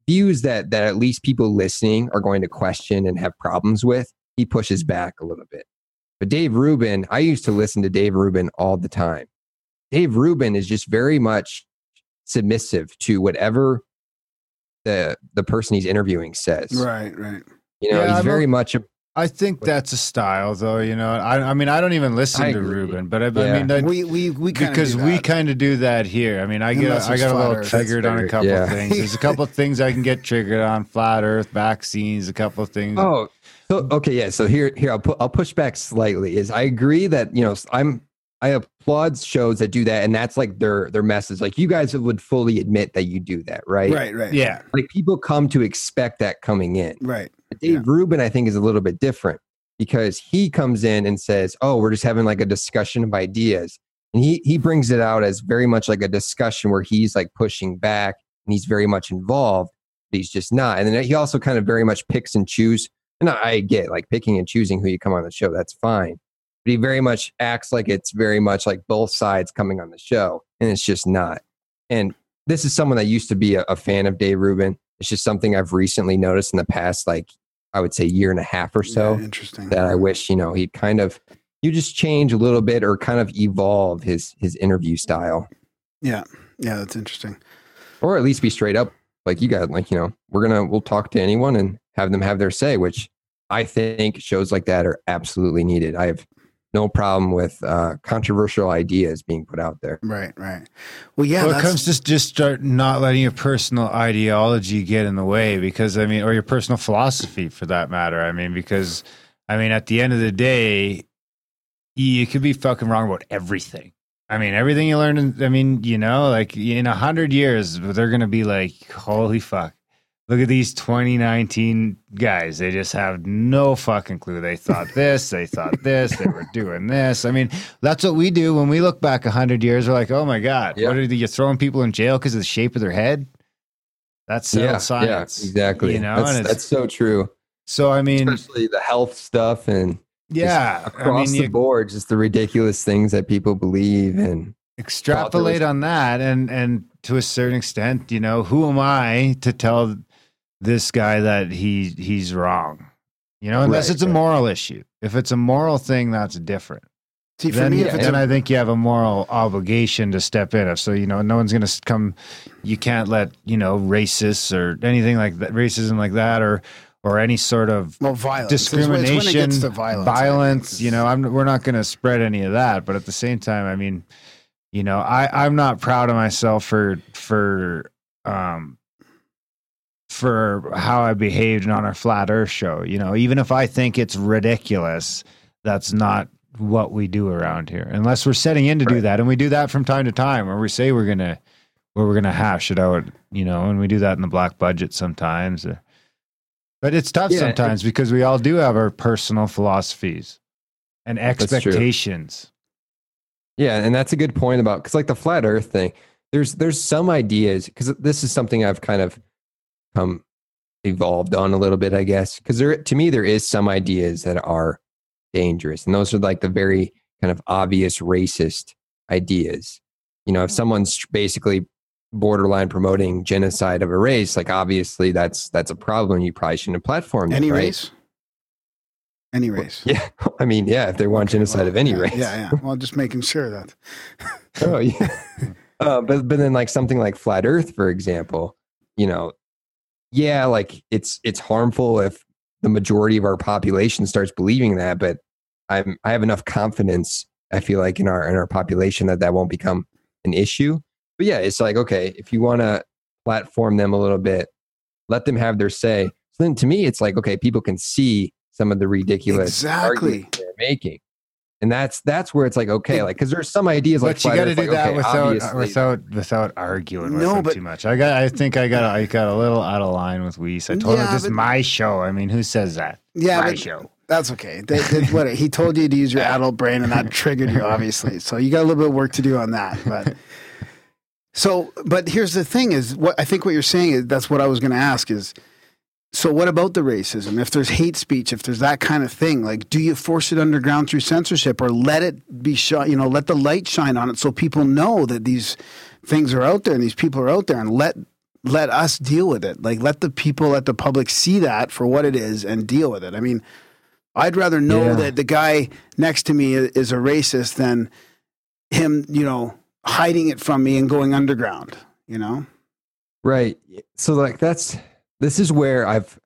views that that at least people listening are going to question and have problems with, he pushes back a little bit. But Dave Rubin, I used to listen to Dave Rubin all the time. Dave Rubin is just very much submissive to whatever the the person he's interviewing says. Right. Right. You know, Yeah, he's I'm very a- much a I think that's a style, though. You know, I, I mean, I don't even listen I to agree. Rubin, but I, I mean, that, we we we because we kind of do that here. I mean, I get I got a little earth. triggered on a couple fair, yeah. things. There's a couple of things I can get triggered on: flat Earth, vaccines, a couple of things. Oh, so okay, yeah. So here, here I'll put I'll push back slightly. Is I agree that you know I'm I applaud shows that do that, and that's like their their message. Like you guys would fully admit that you do that, right? right. Right. yeah, Like people come to expect that coming in. Right. But Dave Rubin, I think, is a little bit different because he comes in and says, "Oh, we're just having like a discussion of ideas," and he he brings it out as very much like a discussion where he's like pushing back and he's very much involved, but he's just not. And then he also kind of very much picks and choose. And I get like picking and choosing who you come on the show. That's fine. But he very much acts like it's very much like both sides coming on the show, and it's just not. And this is someone that used to be a, a fan of Dave Rubin. It's just something I've recently noticed in the past, like I would say, year and a half or so, Yeah, interesting. that I wish you know he'd kind of you just change a little bit or kind of evolve his his interview style, Yeah. Yeah. That's interesting. or at least be straight up like you got like you know we're gonna we'll talk to anyone and have them have their say, which I think shows like that are absolutely needed. I have no problem with uh, controversial ideas being put out there. Right. Right. Well, yeah. well, it comes to just start not letting your personal ideology get in the way because I mean, or your personal philosophy for that matter. I mean, because I mean, at the end of the day, you could be fucking wrong about everything. I mean, everything you learn. In, I mean, you know, like in a hundred years, they're gonna be like, "Holy fuck! Look at these 2019 guys. They just have no fucking clue. They thought this, they thought this, they were doing this. I mean, that's what we do when we look back a hundred years. We're like, oh my god, Yeah. what are you throwing people in jail because of the shape of their head? That's settled science. yeah, exactly. You know, that's, and it's, that's so true. so I mean, Especially the health stuff and yeah, I across mean, the you board, just the ridiculous things that people believe and extrapolate on that, and and to a certain extent, you know, who am I to tell this guy that he he's wrong? You know, unless Right, it's a right. moral issue. If it's a moral thing, that's different. see, for then, me, if it's then a, I think you have a moral obligation to step in. If so, you know, no one's going to come. You can't let you know racists or anything like that, racism like that, or or any sort of well, violence. It's it's discrimination, to violence. Violence. You know, I'm, we're not going to spread any of that. But at the same time, I mean, you know, I I'm not proud of myself for for um for how I behaved on our flat Earth show. You know, even if I think it's ridiculous, that's not what we do around here. Unless we're setting in to do that, and we do that from time to time, where we say we're gonna where we're gonna hash it out. You know, and we do that in the black budget sometimes. uh, But it's tough Yeah, sometimes because we all do have our personal philosophies and expectations. Yeah, and that's a good point about because like the flat Earth thing. There's there's some ideas because this is something I've kind of come evolved on a little bit, I guess. Because there to me there is some ideas that are dangerous, and those are like the very kind of obvious racist ideas. You know, if someone's basically borderline promoting genocide of a race, like obviously that's that's a problem. You probably shouldn't have platformed it, Any right? race? Any race. Yeah, I mean, yeah, if they want genocide of any yeah, race. Yeah, yeah. Well, just making sure that. oh yeah. Uh, but but then like something like flat Earth, for example, you know, yeah, like it's it's harmful if the majority of our population starts believing that. But I'm I have enough confidence. I feel like in our in our population that that won't become an issue. But yeah, it's like okay, if you want to platform them a little bit, let them have their say. So then to me, it's like okay, people can see some of the ridiculous Exactly. they're making. And that's that's where it's like okay, like because there's some ideas like but you got to do like, that okay, without uh, obviously- without without arguing with No, them but- too much. I got. I think I got. I got a little out of line with Weiss. I told Yeah, him this is my show. I mean, who says that? Yeah, my but show. that's okay. They, they, what, he told you to use your adult brain, and that triggered you, obviously. So you got a little bit of work to do on that. But so, but here's the thing: is what I think what you're saying is that's what I was going to ask is. So what about the racism? If there's hate speech, if there's that kind of thing, like do you force it underground through censorship or let it be shot, you know, let the light shine on it so people know that these things are out there and these people are out there and let let us deal with it. Like let the people, let the public see that for what it is and deal with it. I mean, I'd rather know Yeah. that the guy next to me is a racist than him, you know, hiding it from me and going underground, you know? Right. So like that's this is where I've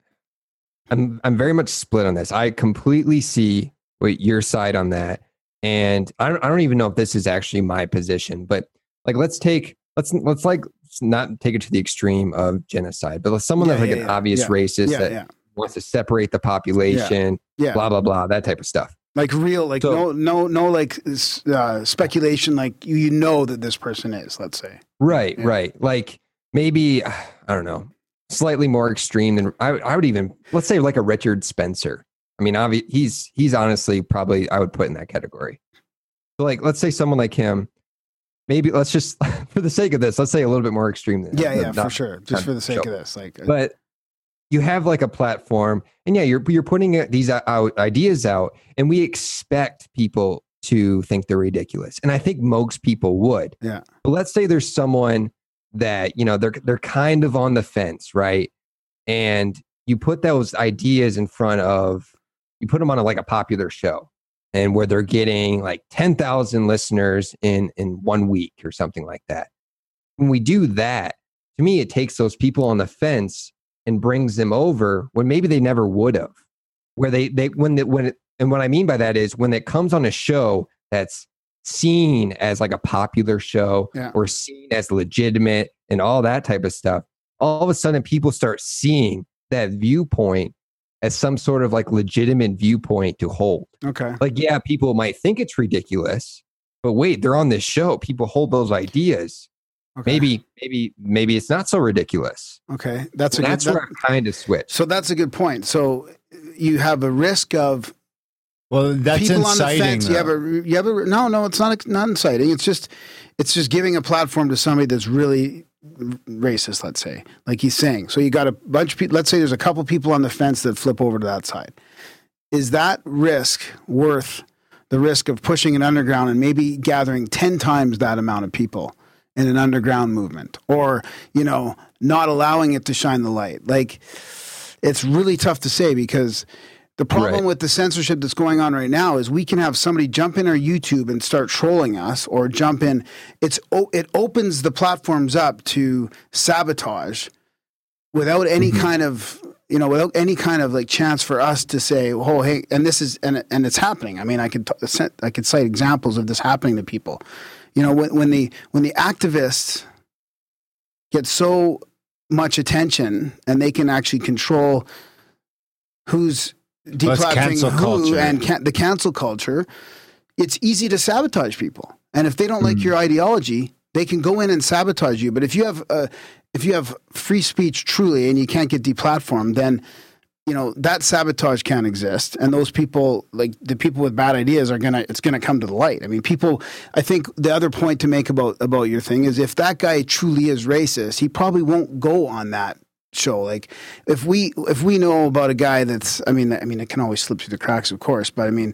I'm I'm very much split on this. I completely see what your side on that. And I don't I don't even know if this is actually my position, but like let's take let's let's like not take it to the extreme of genocide, but let's someone Yeah, that's like yeah, an yeah, obvious yeah, racist Yeah, that yeah. wants to separate the population, Yeah. blah blah blah, that type of stuff. Like real, like So- no, no, no, like uh, speculation. Like you, you know that this person is. Let's say. Right, Yeah. right. Like maybe I don't know, slightly more extreme than I, would- I would even let's say like a Richard Spencer. I mean, obvi- he's he's honestly probably I would put in that category. So like, let's say someone like him. Maybe let's just for the sake of this, let's say a little bit more extreme than Yeah, yeah, for sure. Just for the sake show. of this, like, uh, But you have like a platform, and yeah, you're you're putting uh, these out, ideas out, and we expect people to think they're ridiculous, and I think most people would. Yeah. But let's say there's someone that you know they're they're kind of on the fence, right? And you put those ideas in front of you put them on a, like a popular show, and where they're getting like ten thousand listeners in in one week or something like that. When we do that, to me, it takes those people on the fence and brings them over when maybe they never would have. Where they they when the, when it, and what I mean by that is when it comes on a show that's seen as like a popular show Yeah. or seen as legitimate and all that type of stuff, all of a sudden people start seeing that viewpoint as some sort of like legitimate viewpoint to hold. okay, Like, yeah, people might think it's ridiculous, but wait, they're on this show. People hold those ideas. okay, Maybe, maybe, maybe it's not so ridiculous. okay. That's a And good. that's that- where I kind of switch. so that's a good point. So you have a risk of Well, that's people on the inciting. fence. You have a you have a no, no. It's not not inciting. It's just it's just giving a platform to somebody that's really racist. Let's say, like he's saying. So you got a bunch of people. Let's say there's a couple people on the fence that flip over to that side. Is that risk worth the risk of pushing it underground and maybe gathering ten times that amount of people in an underground movement, or you know, not allowing it to shine the light? Like, it's really tough to say because the problem Right. with the censorship that's going on right now is we can have somebody jump in our YouTube and start trolling us, or jump in. It's it opens the platforms up to sabotage without any mm-hmm. kind of you know without any kind of like chance for us to say oh hey and this is and and it's happening i mean i could t- i could cite examples of this happening to people you know when, when the when the activists get so much attention and they can actually control who's deplatforming who culture. and can, the cancel culture it's easy to sabotage people. And if they don't like your ideology they can go in and sabotage you. But if you have uh, if you have free speech truly and you can't get deplatformed then you know that sabotage can't exist. And those people like the people with bad ideas are gonna it's gonna come to the light. I mean people i think the other point to make about about your thing is if that guy truly is racist he probably won't go on that show like if we if we know about a guy that's i mean i mean it can always slip through the cracks of course but i mean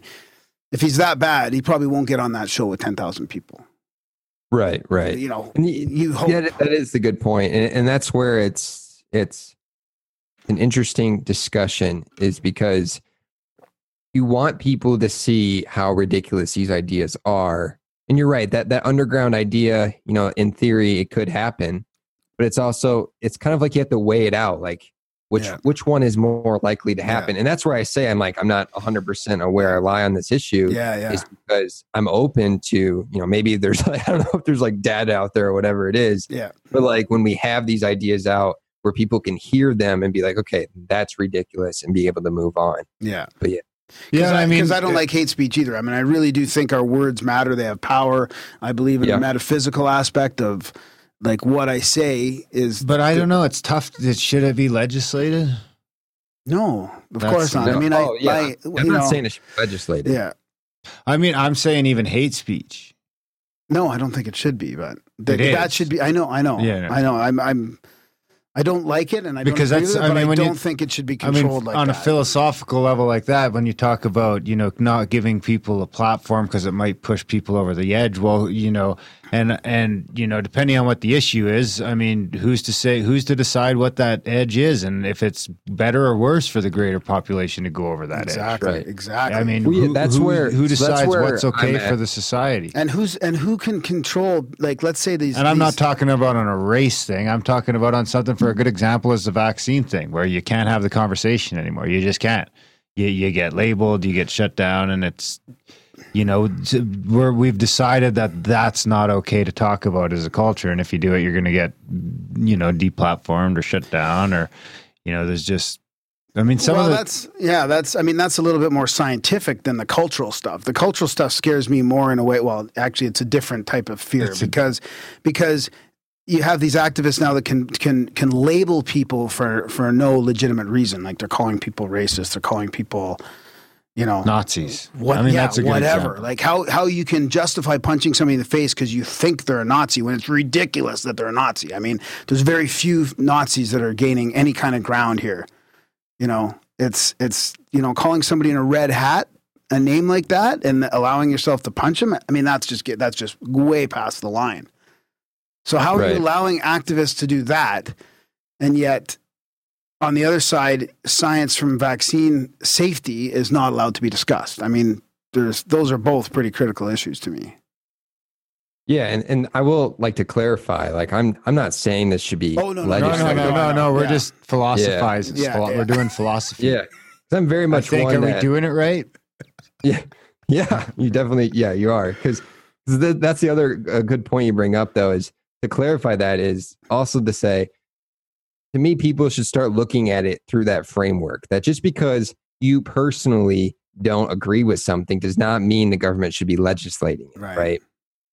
if he's that bad he probably won't get on that show with 10,000 people Right, right. you know And y- you hope Yeah, that- that is the good point, and, and that's where it's it's an interesting discussion is because you want people to see how ridiculous these ideas are, and you're right that that underground idea, you know, in theory, it could happen, but it's also it's kind of like you have to weigh it out, like which Yeah. which one is more likely to happen, and that's where I say I'm like I'm not 100 percent aware I lie on this issue yeah yeah is because I'm open to, you know, maybe there's, I don't know if there's like data out there or whatever it is, yeah but like when we have these ideas out where people can hear them and be like, okay, that's ridiculous and be able to move on. yeah but Yeah, I, I mean, because I don't like hate speech either. I mean, I really do think our words matter. They have power. I believe in Yeah. the metaphysical aspect of like what I say is. But I don't know. It's tough. It, should it be legislated? No, of That's- course not. I mean, oh, I, yeah. I I'm you not know, saying it should be legislated. yeah. I mean, I'm saying even hate speech. No, I don't think it should be, but th- It that is. should be. I know, I know, Yeah, no. I know. I'm, I'm, I don't like it, and I Because don't that's- it, I but mean, I when you- don't think it should be I mean, controlled like on that. a philosophical level like that, when you talk about you know not giving people a platform because it might push people over the edge, well, you know, and and you know, depending on what the issue is, I mean, who's to say who's to decide what that edge is, and if it's better or worse for the greater population to go over that edge. exactly, right. exactly. I mean, Well, who, that's who- where- who decides where what's okay for the society. and who's and who can control? Like, let's say these. And I'm these- not talking about on a race thing. I'm talking about on something for a good example is the vaccine thing, where you can't have the conversation anymore. You just can't. You you get labeled, you get shut down, and it's you know we've decided that that's not okay to talk about as a culture. And if you do it, you're going to get you know deplatformed or shut down, or you know there's just. I mean, some well, of the, that's yeah, that's. I mean, that's a little bit more scientific than the cultural stuff. The cultural stuff scares me more in a way. Well, actually, it's a different type of fear It's a- because because you have these activists now that can can can label people for for no legitimate reason. Like they're calling people racist. They're calling people, you know, Nazis. what, I mean, yeah, that's a good whatever. example. Like how how you can justify punching somebody in the face because you think they're a Nazi when it's ridiculous that they're a Nazi. I mean, there's very few Nazis that are gaining any kind of ground here. You know, it's it's you know calling somebody in a red hat a name like that and allowing yourself to punch them. I mean, that's just get that's just way past the line. So how are Right. you allowing activists to do that, and yet on the other side, science from vaccine safety is not allowed to be discussed. I mean, there's those are both pretty critical issues to me. Yeah, and, and I will like to clarify, like I'm I'm not saying this should be Oh, no, no, No, no, legislated. no, no, no. We're Yeah. just philosophizing. Yeah, Philo- yeah. We're doing philosophy. Yeah. I'm very I much think one are we doing it right? Yeah, yeah, you definitely, yeah, you are. Because that's the other uh, good point you bring up, though, is to clarify that is also to say, to me, people should start looking at it through that framework. That just because you personally don't agree with something does not mean the government should be legislating it, Right. right?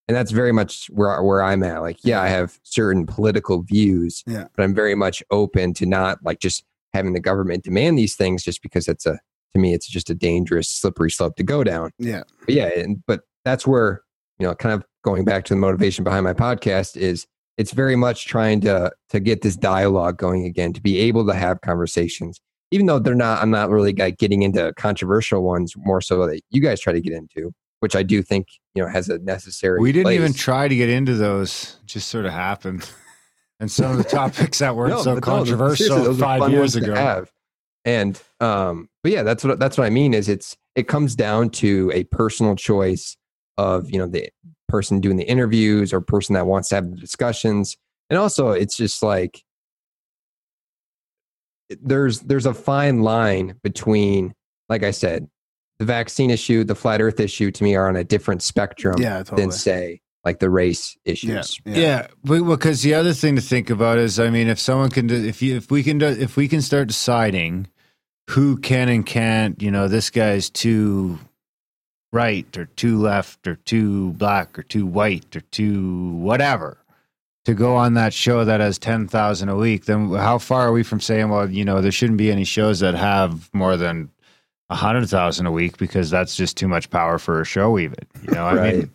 And that's very much where where I'm at. Like, yeah, I have certain political views, Yeah. but I'm very much open to not like just having the government demand these things just because it's a to me it's just a dangerous slippery slope to go down Yeah, but yeah and, but that's where you know kind of going back to the motivation behind my podcast is it's very much trying to to get this dialogue going again to be able to have conversations even though they're not i'm not really like getting into controversial ones more so that you guys try to get into which i do think you know has a necessary We didn't place. even try to get into those; it just sort of happened. And some of the topics that weren't No, so but no, controversial five years ago. And um, but yeah, that's what that's what I mean. Is it's it comes down to a personal choice of you know the person doing the interviews or person that wants to have the discussions, and also it's just like there's there's a fine line between like I said, the vaccine issue, the flat Earth issue, to me are on a different spectrum yeah, totally. than say like the race issues. yeah, Yeah, but because the other thing to think about is, I mean, if someone can, do, if you, if we can, do, if we can start deciding who can and can't, you know, this guy's too right or too left or too black or too white or too whatever to go on that show that has 10,000 a week, then how far are we from saying, well, you know, there shouldn't be any shows that have more than 100,000 a week because that's just too much power for a show, even. You know, I mean,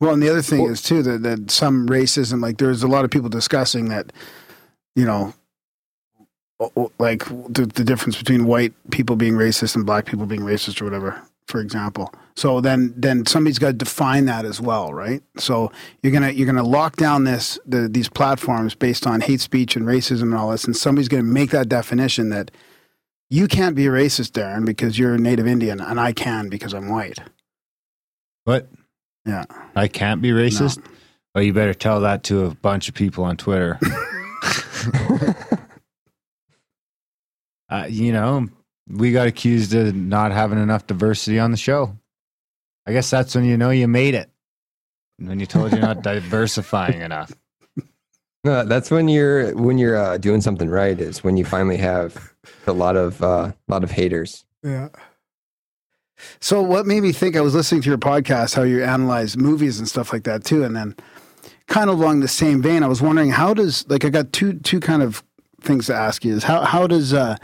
Well, and the other thing Well- is too that, that some racism, like there's a lot of people discussing that, you know, like the, the difference between white people being racist and black people being racist or whatever, for example. So then, then somebody's got to define that as well, right? So you're gonna you're gonna lock down this the, these platforms based on hate speech and racism and all this, and somebody's gonna make that definition that you can't be a racist, Darren, because you're a Native Indian, and I can because I'm white. what? Yeah. I can't be racist? Well, you better tell that to a bunch of people on Twitter. uh, you know, we got accused of not having enough diversity on the show. I guess that's when you know you made it. When you told you're not diversifying enough. No, that's when you're when you're uh, doing something right. Is when you finally have a lot of uh, lot of haters. Yeah. So what made me think I was listening to your podcast, how you analyze movies and stuff like that too, and then kind of along the same vein, I was wondering how does like I got two two kind of things to ask you is how how does uh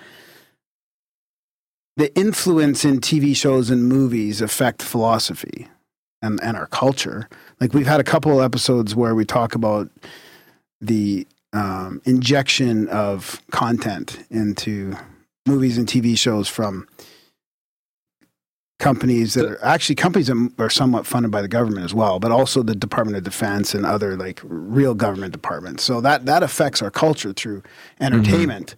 the influence in TV shows and movies affect philosophy and and our culture? Like we've had a couple of episodes where we talk about the um, injection of content into movies and TV shows from companies that are actually companies that are somewhat funded by the government as well, but also the Department of Defense and other like real government departments. So that that affects our culture through entertainment.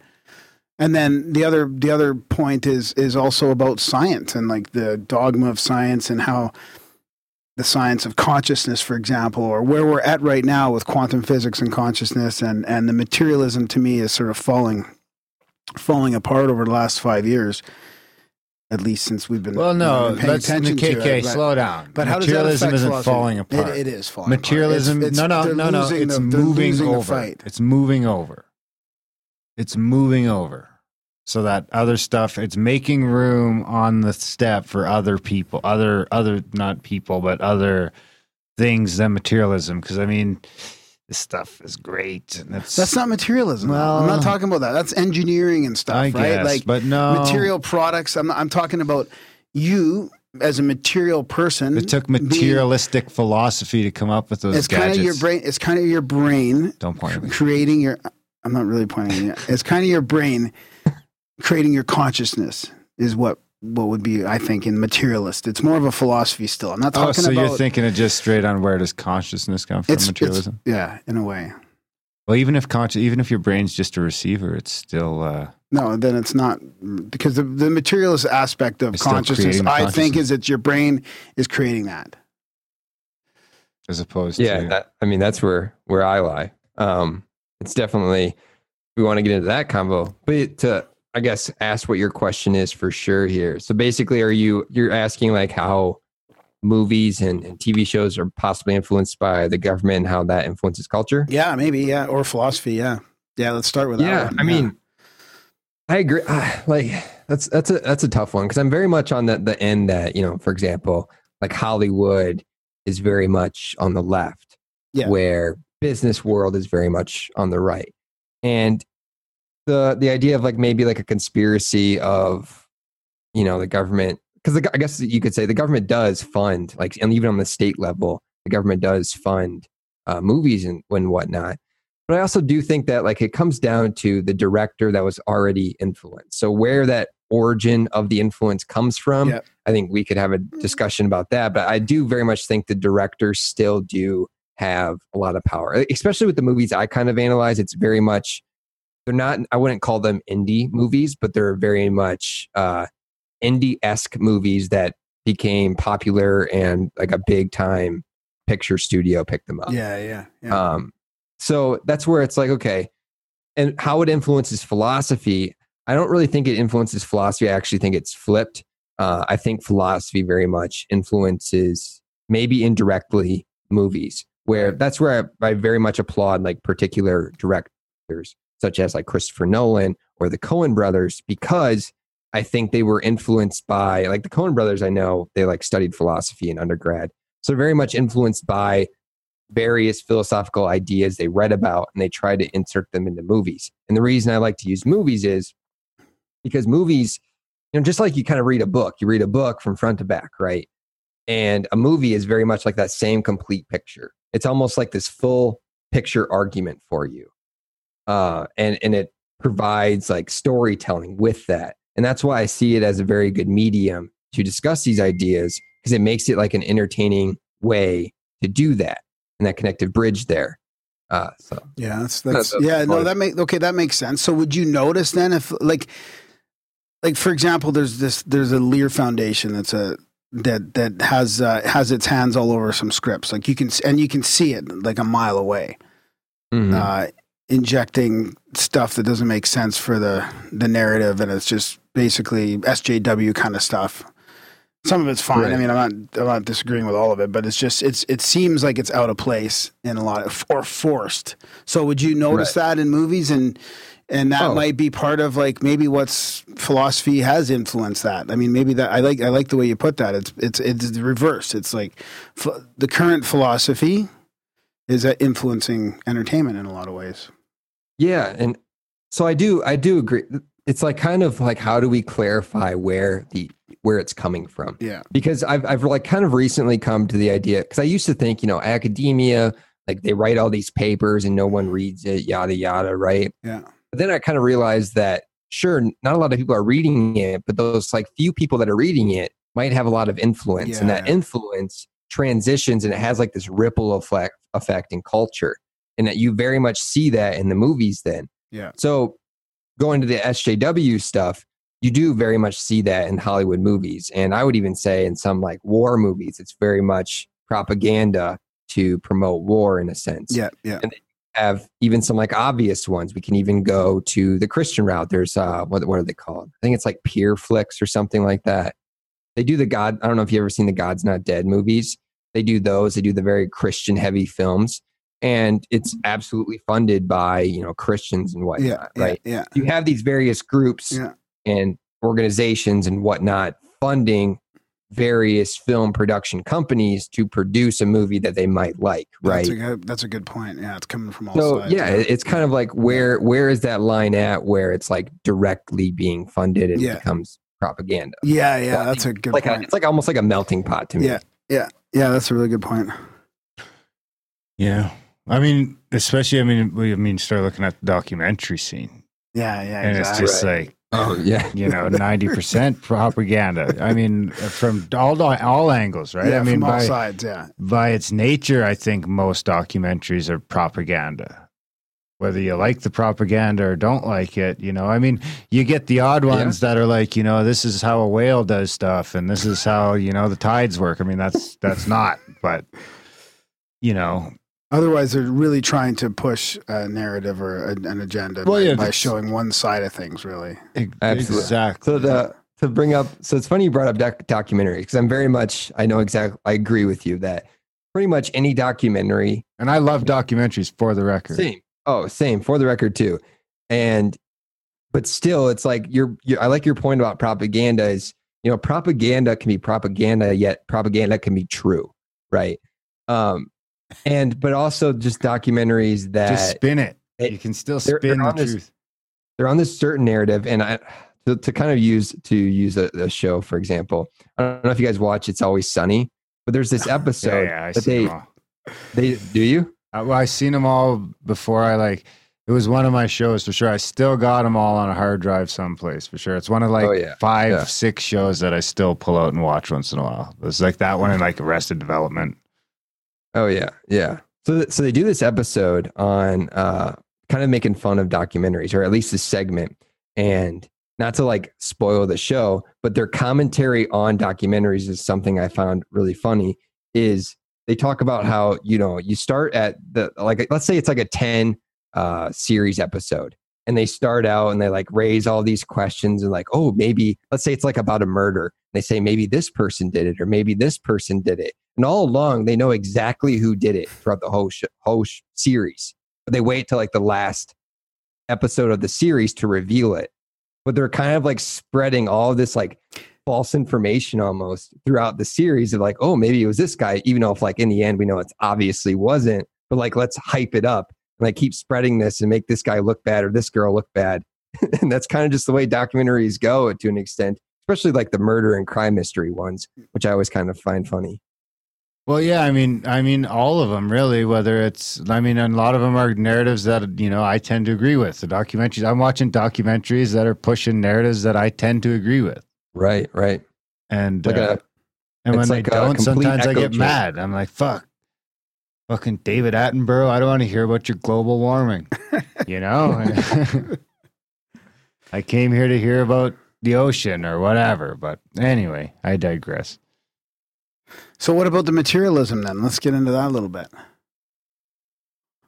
And then the other the other point is is also about science and like the dogma of science and how the science of consciousness, for example, or where we're at right now with quantum physics and consciousness and and the materialism to me is sort of falling falling apart over the last five years. At least since we've been Well, no, been paying let's attention to KK, it, but- slow down. but how does Materialism isn't philosophy? falling apart. It, it is falling Materialism, apart. It's- no, no, no, no. It's the- moving over. It's moving over. It's moving over. So that other stuff, it's making room on the step for other people, other, other, not people, but other things than materialism. Because I mean, this stuff is great, and it's That's not materialism. Well- I'm not talking about that. That's engineering and stuff, I right? guess, like but no, material products. I'm I'm talking about you as a material person. It took being- materialistic philosophy to come up with those It's kind of your brain. It's kind of your brain Don't point creating your. I'm not really pointing at you. It's kind of your brain creating your consciousness. Is what what would be I think in materialist. It's more of a philosophy still. I'm not Oh, talking so about. you're thinking of just straight on where does consciousness come from? it's, it's materialism. yeah, in a way. well, even if conscious, even if your brain's just a receiver, it's still. Uh, No, then it's not because the, the materialist aspect of It's still consciousness, I think, is that your brain is creating that. as opposed Yeah, to that, I mean that's where where I lie. Um, it's definitely we want to get into that combo, but to I guess ask what your question is for sure here. So basically, are you you're asking like how movies and, and TV shows are possibly influenced by the government and how that influences culture? Yeah, maybe. Yeah, or philosophy. Yeah, yeah. Let's start with that. yeah, one. I mean, I agree. Ah, like that's that's a that's a tough one because I'm very much on the the end that you know, for example, like Hollywood is very much on the left, Yeah. where business world is very much on the right, and the the idea of like maybe like a conspiracy of you know the government because I guess you could say the government does fund like and even on the state level the government does fund uh, movies and and whatnot but I also do think that like it comes down to the director that was already influenced. So where that origin of the influence comes from. I think we could have a discussion about that. But I do very much think the directors still do have a lot of power, especially with the movies I kind of analyze. It's very much they're not. I wouldn't call them indie movies, but they're very much uh, indie esque movies that became popular and like a big time picture studio picked them up. yeah, yeah, yeah. Um, so that's where it's like, okay, and how it influences philosophy. I don't really think it influences philosophy. I actually think it's flipped. Uh, I think philosophy very much influences, maybe indirectly, movies. Where that's where I, I very much applaud like particular directors, such as like Christopher Nolan or the Coen brothers, because I think they were influenced by like the Coen brothers. I know they like studied philosophy in undergrad, so very much influenced by various philosophical ideas they read about and they try to insert them into movies. And the reason I like to use movies is because movies, you know, just like you kind of read a book, you read a book from front to back, right? And a movie is very much like that same complete picture. It's almost like this full picture argument for you. Uh, and, and it provides like storytelling with that. And that's why I see it as a very good medium to discuss these ideas because it makes it like an entertaining way to do that and that connective bridge there. Uh, so Yeah, that's That's- that's that's yeah. No, that make okay. That makes sense. So, would you notice then if like, like for example, there's this there's a Lear Foundation that's a that that has uh, has its hands all over some scripts. Like you can and you can see it like a mile away, mhm. uh, injecting stuff that doesn't make sense for the the narrative, and it's just basically SJW kind of stuff. Some of it's fine. I mean, I'm not I'm not disagreeing with all of it, but it's just it's it seems like it's out of place in a lot of or forced. So would you notice that in movies and and that Oh. might be part of like maybe what's philosophy has influenced that. I mean, maybe that I like I like the way you put that. It's it's it's the reverse. It's like ph- the current philosophy is uh, influencing entertainment in a lot of ways. Yeah, and so I do I do agree. It's like kind of like how do we clarify where the where it's coming from? Yeah. Because I've I've like kind of recently come to the idea because I used to think you know academia like they write all these papers and no one reads it yada yada right. Yeah. But then I kind of realized that sure not a lot of people are reading it, but those like few people that are reading it might have a lot of influence, and that influence transitions and it has like this ripple effect effect in culture, and that you very much see that in the movies then. Yeah. So going to the SJW stuff, you do very much see that in Hollywood movies. And I would even say in some like war movies, it's very much propaganda to promote war in a sense. Yeah. Yeah. And have even some like obvious ones. We can even go to the Christian route. There's uh what what are they called? I think it's like Pure Flix or something like that. They do the God, I don't know if you've ever seen the God's Not Dead movies. They do those. They do the very Christian heavy films. And it's absolutely funded by, you know, Christians and whatnot, Yeah. Yeah. right? Yeah. you have these various groups Yeah. and organizations and whatnot funding various film production companies to produce a movie that they might like, right? That's a good, that's a good point. Yeah, it's coming from all so sides. yeah, it- it's kind of like where where is that line at where it's like directly being funded and Yeah. becomes propaganda? yeah, yeah, Well, that's a good Like a, point. it's like almost like a melting pot to me. Yeah. Yeah, yeah, that's a really good point. Yeah. I mean, especially, I mean, we, I mean, start looking at the documentary scene, Yeah, yeah, and exactly. it's just like, Oh yeah. you know, 90% propaganda. I mean, from all, all angles, right? yeah, I mean, from all by, sides. Yeah, by its nature, I think most documentaries are propaganda. Whether you like the propaganda or don't like it, you know, I mean, you get the odd ones that are like, you know, this is how a whale does stuff, and this is how you know the tides work. I mean, that's that's not, but you know, Otherwise, they're really trying to push a narrative or a, an agenda Well, by, yeah, by showing one side of things. Really, Absolutely. exactly. So the to bring up, so it's funny you brought up doc- documentary because I'm very much I know exactly I agree with you that pretty much any documentary And I love documentaries for the record. Same. Oh, same for the record too. And but still, it's like you're, you're. I like your point about propaganda. Is you know propaganda can be propaganda, yet propaganda can be true, right? Um, and but also just documentaries that Just spin it. it- You can still they're- spin they're the on this- truth. they're on this certain narrative and i to, to kind of use to use a, a show for example i don't know if you guys watch it's always sunny but there's this episode yeah, yeah, I that see they them all. they do you I, well, I seen them all before I like. It was one of my shows for sure. I still got them all on a hard drive someplace for sure. It's one of like Oh, yeah. five, Yeah. six shows that I still pull out and watch once in a while. It's like that one and like Arrested Development. Oh yeah. Yeah. So th- so they do this episode on uh kind of making fun of documentaries or at least this segment. And not to like spoil the show but their commentary on documentaries is something i found really funny is they talk about how you know you start at the like let's say it's like a 10 uh series episode and they start out and they like raise all these questions and like oh maybe let's say it's like about a murder. They say maybe this person did it or maybe this person did it and all along they know exactly who did it throughout the whole sh- whole sh- series but they wait till like the last episode of the series to reveal it but they're kind of like spreading all this like false information almost throughout the series of like, oh, maybe it was this guy, even though if like in the end we know it's obviously wasn't, but like let's hype it up and like keep spreading this and make this guy look bad or this girl look bad. and that's kind of just the way documentaries go to an extent, especially like the murder and crime mystery ones, which I always kind of find funny. Well, yeah, I mean, I mean, all of them really. Whether it's, I mean, and a lot of them are narratives that you know I tend to agree with. The documentaries I'm watching documentaries that are pushing narratives that I tend to agree with, Right, right. and Like uh, a- and when it's they don't, sometimes I get mad. I'm like, fuck, fucking David Attenborough. I don't want to hear about your global warming. you know, I came here to hear about the ocean or whatever. But anyway, I digress. So what about the materialism then? Let's get into that a little bit.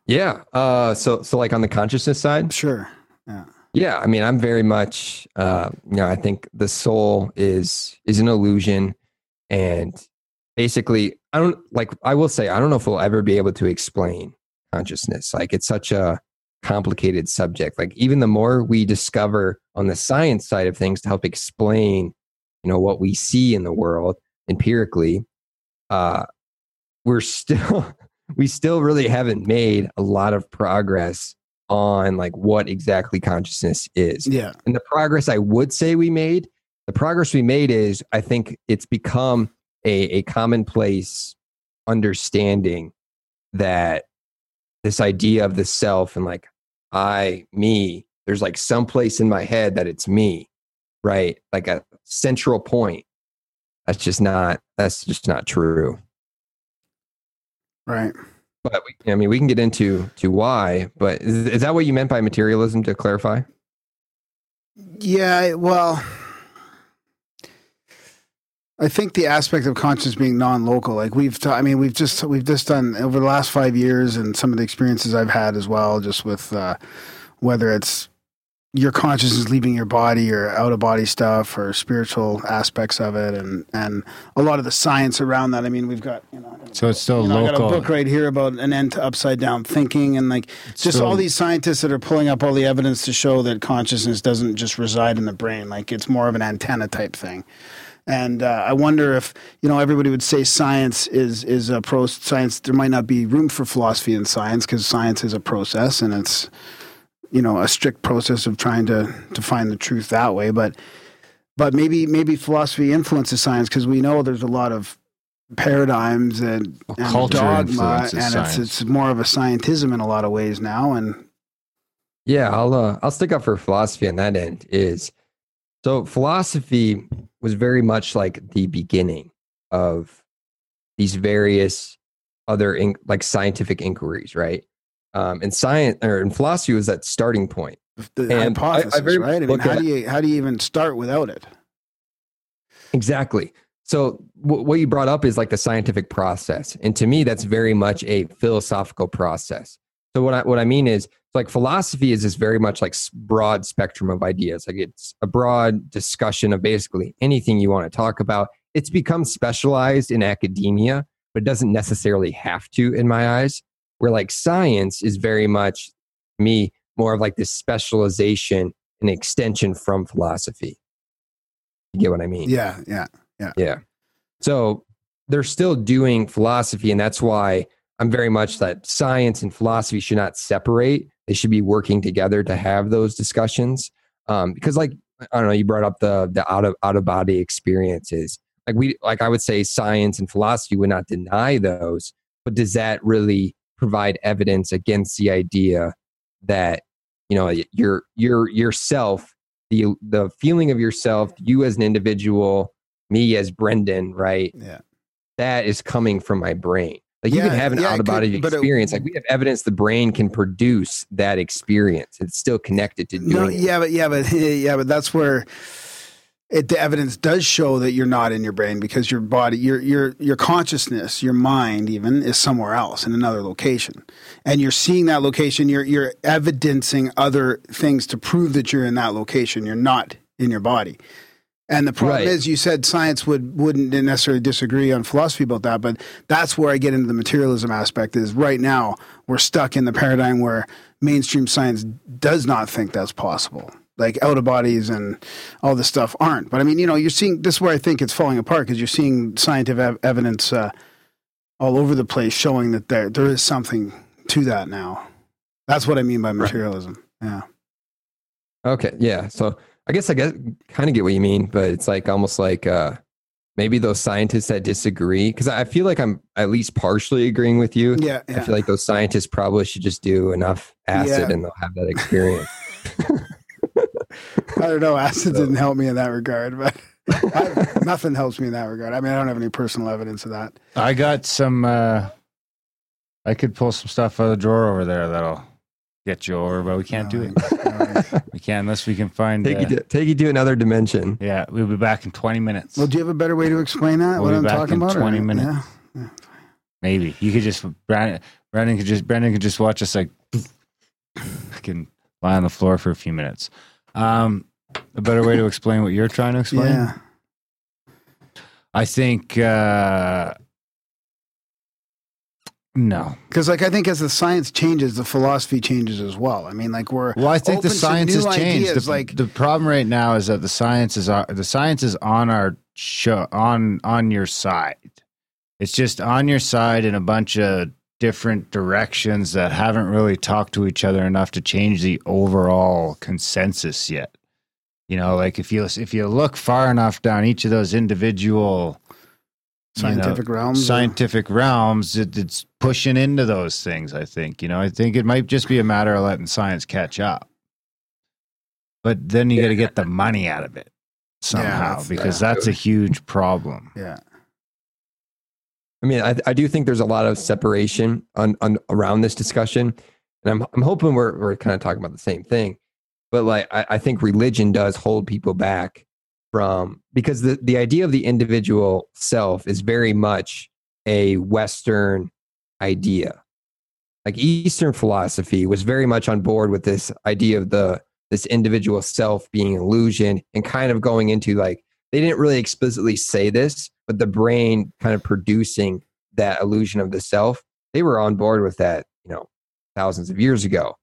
Yeah. Uh, so, so like on the consciousness side, Sure. Yeah. Yeah, I mean, I'm very much, uh, you know, I think the soul is is an illusion, and basically, I don't like. I will say, I don't know if we'll ever be able to explain consciousness. Like, it's such a complicated subject. Like, even the more we discover on the science side of things to help explain, you know, what we see in the world empirically, uh, we're still we still really haven't made a lot of progress on like what exactly consciousness is. Yeah. And the progress I would say we made, the progress we made is I think it's become a, a commonplace understanding that this idea of the self and like I, me, there's like some place in my head that it's me, right? Like a central point. That's just not, that's just not true Right. but we, I mean, we can get into to why. But is, is that what you meant by materialism? To clarify, Yeah, well, I think the aspect of conscience being non-local, like we've, ta- I mean, we've just we've just done over the last five years, and some of the experiences I've had as well, just with uh, whether it's your consciousness leaving your body or out of body stuff or spiritual aspects of it, and and a lot of the science around that. I mean, we've got you know. So it's still You know, I got a book right here about an end to upside down thinking, and like just So- all these scientists that are pulling up all the evidence to show that consciousness doesn't just reside in the brain, like it's more of an antenna type thing. And uh, I wonder if you know everybody would say science is is a pro science. There might not be room for philosophy in science because science is a process and it's you know a strict process of trying to to find the truth that way. But but maybe maybe philosophy influences science because we know there's a lot of paradigms and, Well, and culture dogma, influences and it's science. it's more of a scientism in a lot of ways now. And yeah, I'll uh, I'll stick up for philosophy on that end. Is so philosophy was very much like the beginning of these various other in, like scientific inquiries, right? Um, and science or and philosophy was that starting point. the And I- I hypothesis, very right? I mean, how do you how do you even start without it? Exactly. So w- what you brought up is like the scientific process, and to me, that's very much a philosophical process. So what I what I mean is like philosophy is this very much like broad spectrum of ideas. Like it's a broad discussion of basically anything you want to talk about. It's become specialized in academia, but it doesn't necessarily have to, in my eyes. Where like science is very much me more of like this specialization and extension from philosophy. You get what I mean? Yeah, yeah. Yeah. Yeah. So they're still doing philosophy, and that's why I'm very much that science and philosophy should not separate. They should be working together to have those discussions. Um, because, like, I don't know, you brought up the the out of out of body experiences. Like we, like I would say, science and philosophy would not deny those, but does that really provide evidence against the idea that you know your your yourself, the the feeling of yourself, you as an individual, me as Brenden, right? Yeah. That is coming from my brain. Like you can have an yeah, out of body but it- experience. like we have evidence the brain can produce that experience. It's still connected to doing No, it. yeah, but yeah, but yeah, but that's where it, the evidence does show that you're not in your brain because your body, your your your consciousness, your mind, even is somewhere else in another location, and you're seeing that location. You're you're evidencing other things to prove that you're in that location. You're not in your body. And the problem Right. is, you said science would wouldn't necessarily disagree on philosophy about that, but that's where I get into the materialism aspect. Is right now we're stuck in the paradigm where mainstream science does not think that's possible. Like out of bodies and all this stuff aren't. But I mean, you know, you're seeing this is where I think it's falling apart because you're seeing scientific ev- evidence uh, all over the place showing that there there is something to that now. That's what I mean by materialism. Yeah. Okay, yeah. So I guess I guess kind of get what you mean, but it's like almost like uh maybe those scientists that disagree because I feel like I'm at least partially agreeing with you. Yeah. I feel like those scientists probably should just do enough acid Yeah. and they'll have that experience. I don't know. Acid didn't help me in that regard, but I, nothing helps me in that regard. I mean, I don't have any personal evidence of that. I got some. uh I could pull some stuff out of the drawer over there that'll get you over, but we can't do it. We can't unless we can find. take uh, you to take you to another dimension. yeah, we'll be back in twenty minutes. Well, do you have a better way to explain that? We'll what be I'm back talking in about? or- 20 minutes. Yeah. Maybe you could just Brandon. Brandon could just Brandon could just watch us like. I can lie on the floor for a few minutes. Um, a better way to explain what you're trying to explain. Yeah. I think. uh No. Because, like, I think as the science changes, the philosophy changes as well. I mean, like, we're Well, I think the science has changed. ideas, The, like- the problem right now is that the science is on, the science is on our show on on your side. It's just on your side in a bunch of different directions that haven't really talked to each other enough to change the overall consensus yet. You know, like if you if you look far enough down each of those individual you know, scientific realms. or- scientific realms, it, it's pushing into those things. I think you know. I think it might just be a matter of letting science catch up. But then you got to get the money out of it somehow that's- because yeah. that's a huge problem. yeah. I mean, I, I do think there's a lot of separation on, on around this discussion, and I'm I'm hoping we're we're kind of talking about the same thing. But like, I, I think religion does hold people back from because the the idea of the individual self is very much a Western idea. Like Eastern philosophy was very much on board with this idea of the this individual self being illusion and kind of going into like they didn't really explicitly say this, but the brain kind of producing that illusion of the self, they were on board with that, you know, thousands of years ago.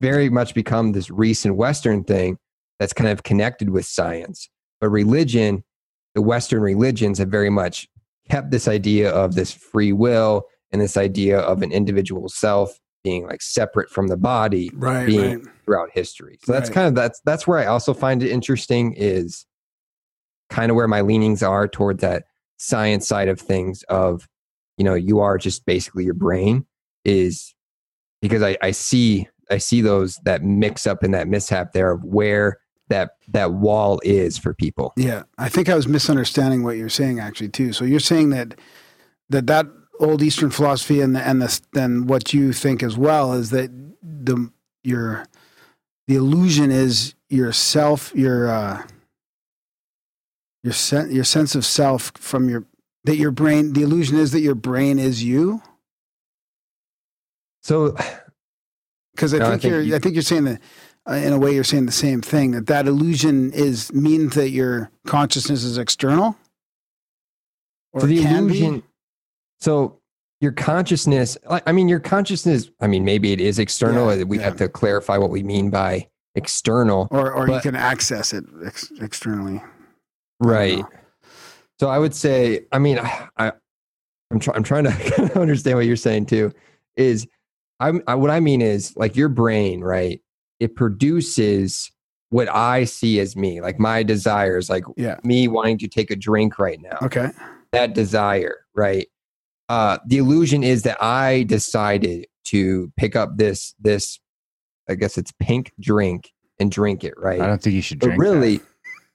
Very much become this recent Western thing that's kind of connected with science. But religion, the Western religions have very much kept this idea of this free will and this idea of an individual self being like separate from the body Right. being right. throughout history. So that's Right. kind of that's that's where I also find it interesting is kind of where my leanings are towards that science side of things of you know you are just basically your brain is because I, I see I see those that mix up in that mishap there of where that that wall is for people. Yeah, I think I was misunderstanding what you're saying actually too. So you're saying that that that old Eastern philosophy and the, and the, then what you think as well is that the your the illusion is yourself your uh, your sen- your sense of self from your that your brain the illusion is that your brain is you So because I, No, I think think you're you- I think you're saying that uh, in a way you're saying the same thing that that illusion is means that your consciousness is external or so the can be? illusion so your consciousness i mean your consciousness i mean maybe it is external Yeah, we yeah. have to clarify what we mean by external or or you can access it ex- externally. right know. so i would say i mean i, I i'm, try, I'm trying to understand what you're saying too is I'm, I, what i mean is like your brain right it produces what i see as me like my desires like Yeah. me wanting to take a drink right now Okay. that desire, right? Uh, the illusion is that I decided to pick up this this, I guess it's pink drink and drink it, right? I don't think you should But drink. really, that.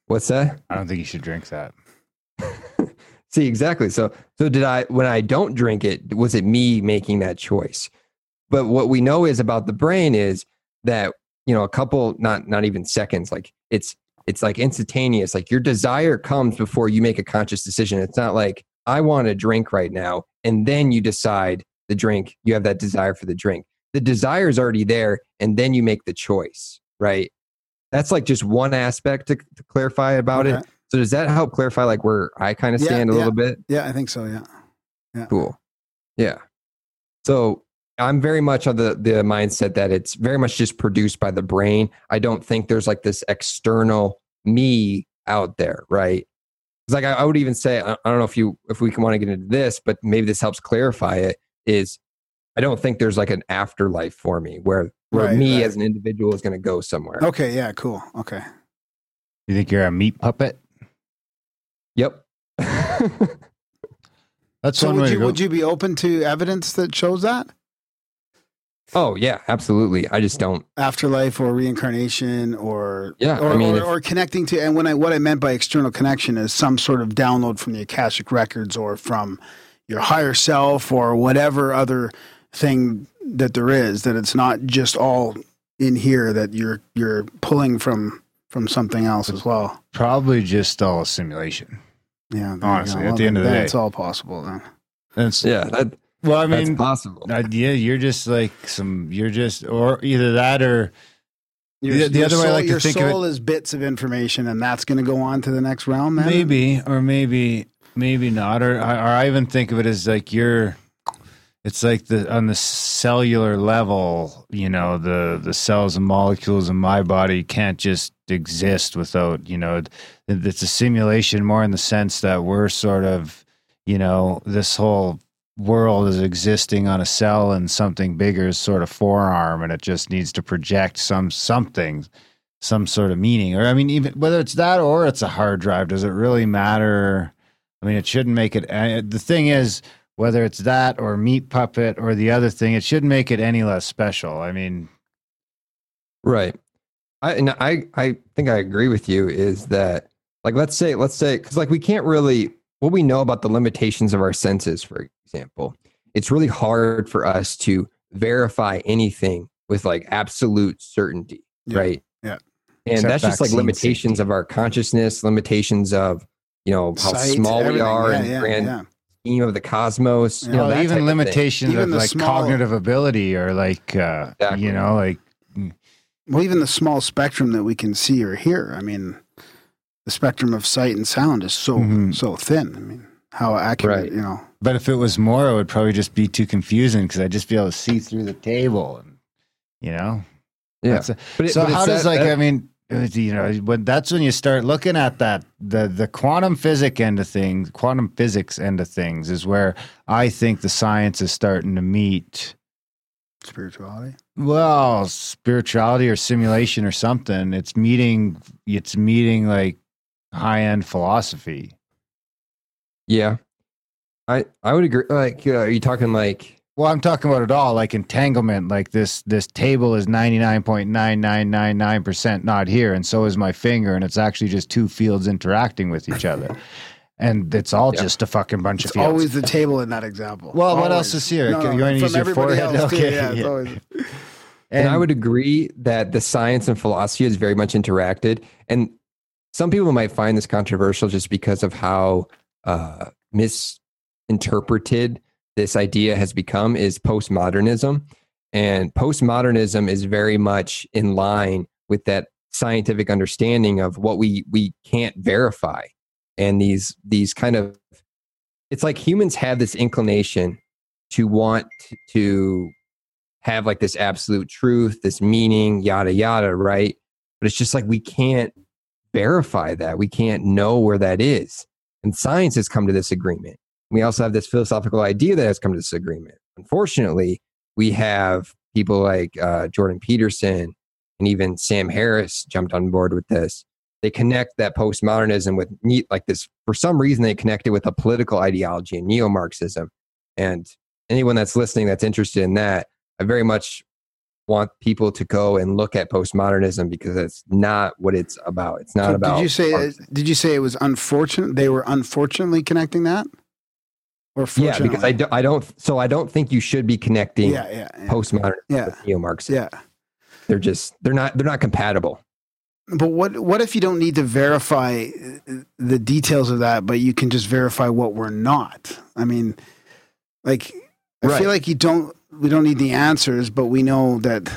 what's that? I don't think you should drink that. See, exactly. So, so did I? When I don't drink it, was it me making that choice? But what we know is about the brain is that you know a couple, not not even seconds, like it's it's like instantaneous. Like your desire comes before you make a conscious decision. It's not like I want a drink right now, and then you decide the drink. You have that desire for the drink. The desire is already there, and then you make the choice, right? That's like just one aspect to, to clarify about it. So does that help clarify like where I kind of Yeah, stand a yeah. little bit? Yeah, I think so. Yeah. Cool. Yeah. So I'm very much on the the mindset that it's very much just produced by the brain. I don't think there's like this external me out there, right? It's like I, I would even say I, I don't know if you if we can want to get into this, but maybe this helps clarify it. Is I don't think there's like an afterlife for me where where Right, me right. as an individual is going to go somewhere. Okay, yeah, cool. Okay. You think you're a meat puppet? Yep. That's So one would way to you go. would you be open to evidence that shows that oh yeah, absolutely. I just don't. afterlife or reincarnation or Yeah, or, I mean, or, if- or connecting to and when I what I meant by external connection is some sort of download from the akashic records or from your higher self or whatever other thing that there is that it's not just all in here that you're you're pulling from from something else as well. Probably just all a simulation. Yeah, there Honestly, go. at the end of the day. it's all possible then. That's Yeah, that, well, I that's mean, possible. uh, yeah, you're just like some. You're just or either that or Your, The- the your other way I soul, like to your think of it- soul is bits of information, and that's going to go on to the next realm. Then maybe or maybe maybe not or, or i even think of it as like you're it's like the on the cellular level you know the the cells and molecules in my body can't just exist without you know it's a simulation more in the sense that we're sort of you know this whole world is existing on a cell and something bigger is sort of forearm and it just needs to project some something some sort of meaning. Or i mean even whether it's that or it's a hard drive does it really matter? I mean it shouldn't make it uh, the thing is whether it's that or meat puppet or the other thing it shouldn't make it any less special. I mean Right. I and I I think I agree with you is that like let's say let's say cuz like we can't really what we know about the limitations of our senses for example. It's really hard for us to verify anything with like absolute certainty, Yeah, right? yeah. And Except that's just like limitations safety. of our consciousness, limitations of you know how Sight, small we are Yeah, in yeah, grand yeah. scheme of the cosmos. You know, well, that type even of limitations Even of like small- cognitive ability or like uh Exactly. you know like Well, even the small spectrum that we can see or hear. I mean, the spectrum of sight and sound is so Mhm. so thin. I mean, how accurate, Right. you know? but if it was more it would probably just be too confusing because i'd just be able to see through the table and you know yeah. That's a- But it- so but how does that- like that- I mean, you know, when that's when you start looking at that the the quantum physics end of things, quantum physics end of things is where I think the science is starting to meet. Spirituality. Well, spirituality or simulation or something. It's meeting. It's meeting like high end philosophy. Yeah. I I would agree like uh, are you talking like Well, I'm talking about it all, like entanglement. Like this, this table is ninety nine point nine nine nine nine percent not here, and so is my finger, and it's actually just two fields interacting with each other, and it's all Yeah. just a fucking bunch It's of fields. always the table in that example. Well, what else is here? No, no, You wanna use your forehead? else, too. Okay, Yeah, it's yeah. always- And, I would agree that the science and philosophy is very much interacted. And some people might find this controversial just because of how uh, misinterpreted this idea has become is postmodernism. And postmodernism is very much in line with that scientific understanding of what we we can't verify. And these these kind of it's like humans have this inclination to want to have like this absolute truth, this meaning, yada, yada, right? But it's just like we can't verify that. We can't know where that is. And science has come to this agreement. We also have this philosophical idea that has come to this agreement. Unfortunately, we have people like uh, Jordan Peterson and even Sam Harris jumped on board with this. They connect that postmodernism with neat like this. For some reason, they connect it with a political ideology and neo Marxism. And anyone that's listening that's interested in that, I very much want people to go and look at postmodernism because it's not what it's about. It's not So about. Did you say? Marx- Did you say it was unfortunate? They were unfortunately connecting that, or yeah, because I, do, I don't. So I don't think you should be connecting Yeah, yeah, yeah. postmodernism Yeah. with neo-Marxism. yeah. They're just they're not they're not compatible. But what what if you don't need to verify uh, the details of that, but you can just verify what we're not? I mean, like I Right. feel like you don't we don't need the answers, but we know that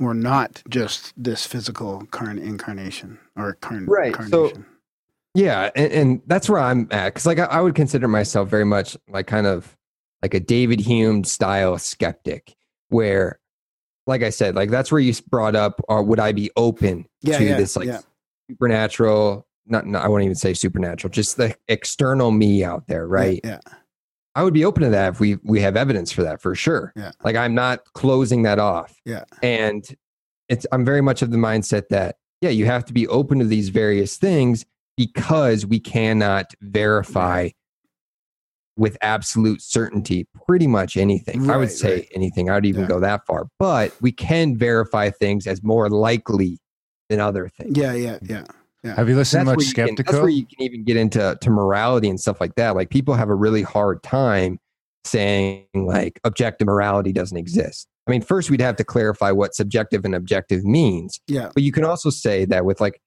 we're not just this physical current incarnation or current Right, so- incarnation. Yeah, and, and that's where I'm at because like I, I would consider myself very much like kind of like a David Hume style skeptic, where, like I said, like that's where you brought up, or would I be open Yeah, to yeah, this like yeah. supernatural? Not, not, I won't even say supernatural, just the external me out there, right? Yeah. I would be open to that if we we have evidence for that for sure. Yeah. Like I'm not closing that off. Yeah. And it's I'm very much of the mindset that yeah, you have to be open to these various things because we cannot verify with absolute certainty pretty much anything. I would say right. anything. I would even Yeah. go that far. But we can verify things as more likely than other things. Yeah, yeah, yeah. Have you listened to much you can- that's where you can even get into to morality and stuff like that. Like people have a really hard time saying like objective morality doesn't exist. I mean, first we'd have to clarify what subjective and objective means. Yeah. But you can also say that with like,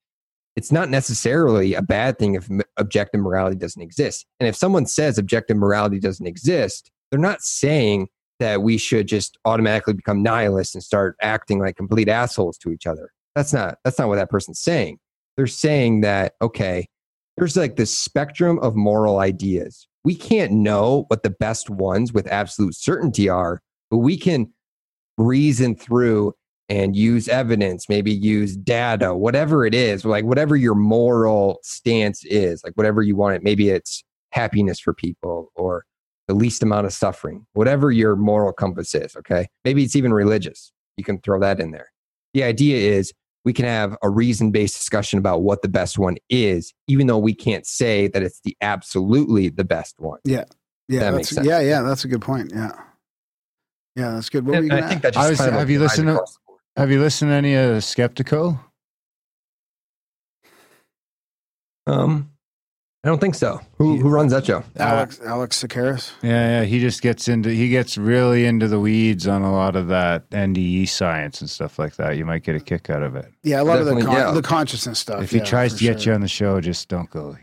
it's not necessarily a bad thing if objective morality doesn't exist. And if someone says objective morality doesn't exist, they're not saying that we should just automatically become nihilists and start acting like complete assholes to each other. That's not that's not what that person's saying. They're saying that okay, there's like this spectrum of moral ideas. We can't know what the best ones with absolute certainty are, but we can reason through and use evidence, maybe use data, whatever it is, like whatever your moral stance is, like whatever you want it. Maybe it's happiness for people or the least amount of suffering, whatever your moral compass is. Okay. Maybe it's even religious. You can throw that in there. The idea is we can have a reason based discussion about what the best one is, even though we can't say that it's the absolutely the best one. Yeah, Yeah. That that's, makes sense. yeah, yeah. That's a good point. Yeah, yeah, that's good. What were And you I gonna think that just I was- kind of have you listened to- across the board. Have you listened to any of Skeptico? Um, I don't think so. Who who runs that show? Alex uh, Alex Tsakiris. Yeah, yeah. He just gets into he gets really into the weeds on a lot of that NDE science and stuff like that. You might get a kick out of it. Yeah, a lot of the con- yeah. the consciousness stuff. if he yeah, tries for to get sure. you on the show, just don't go.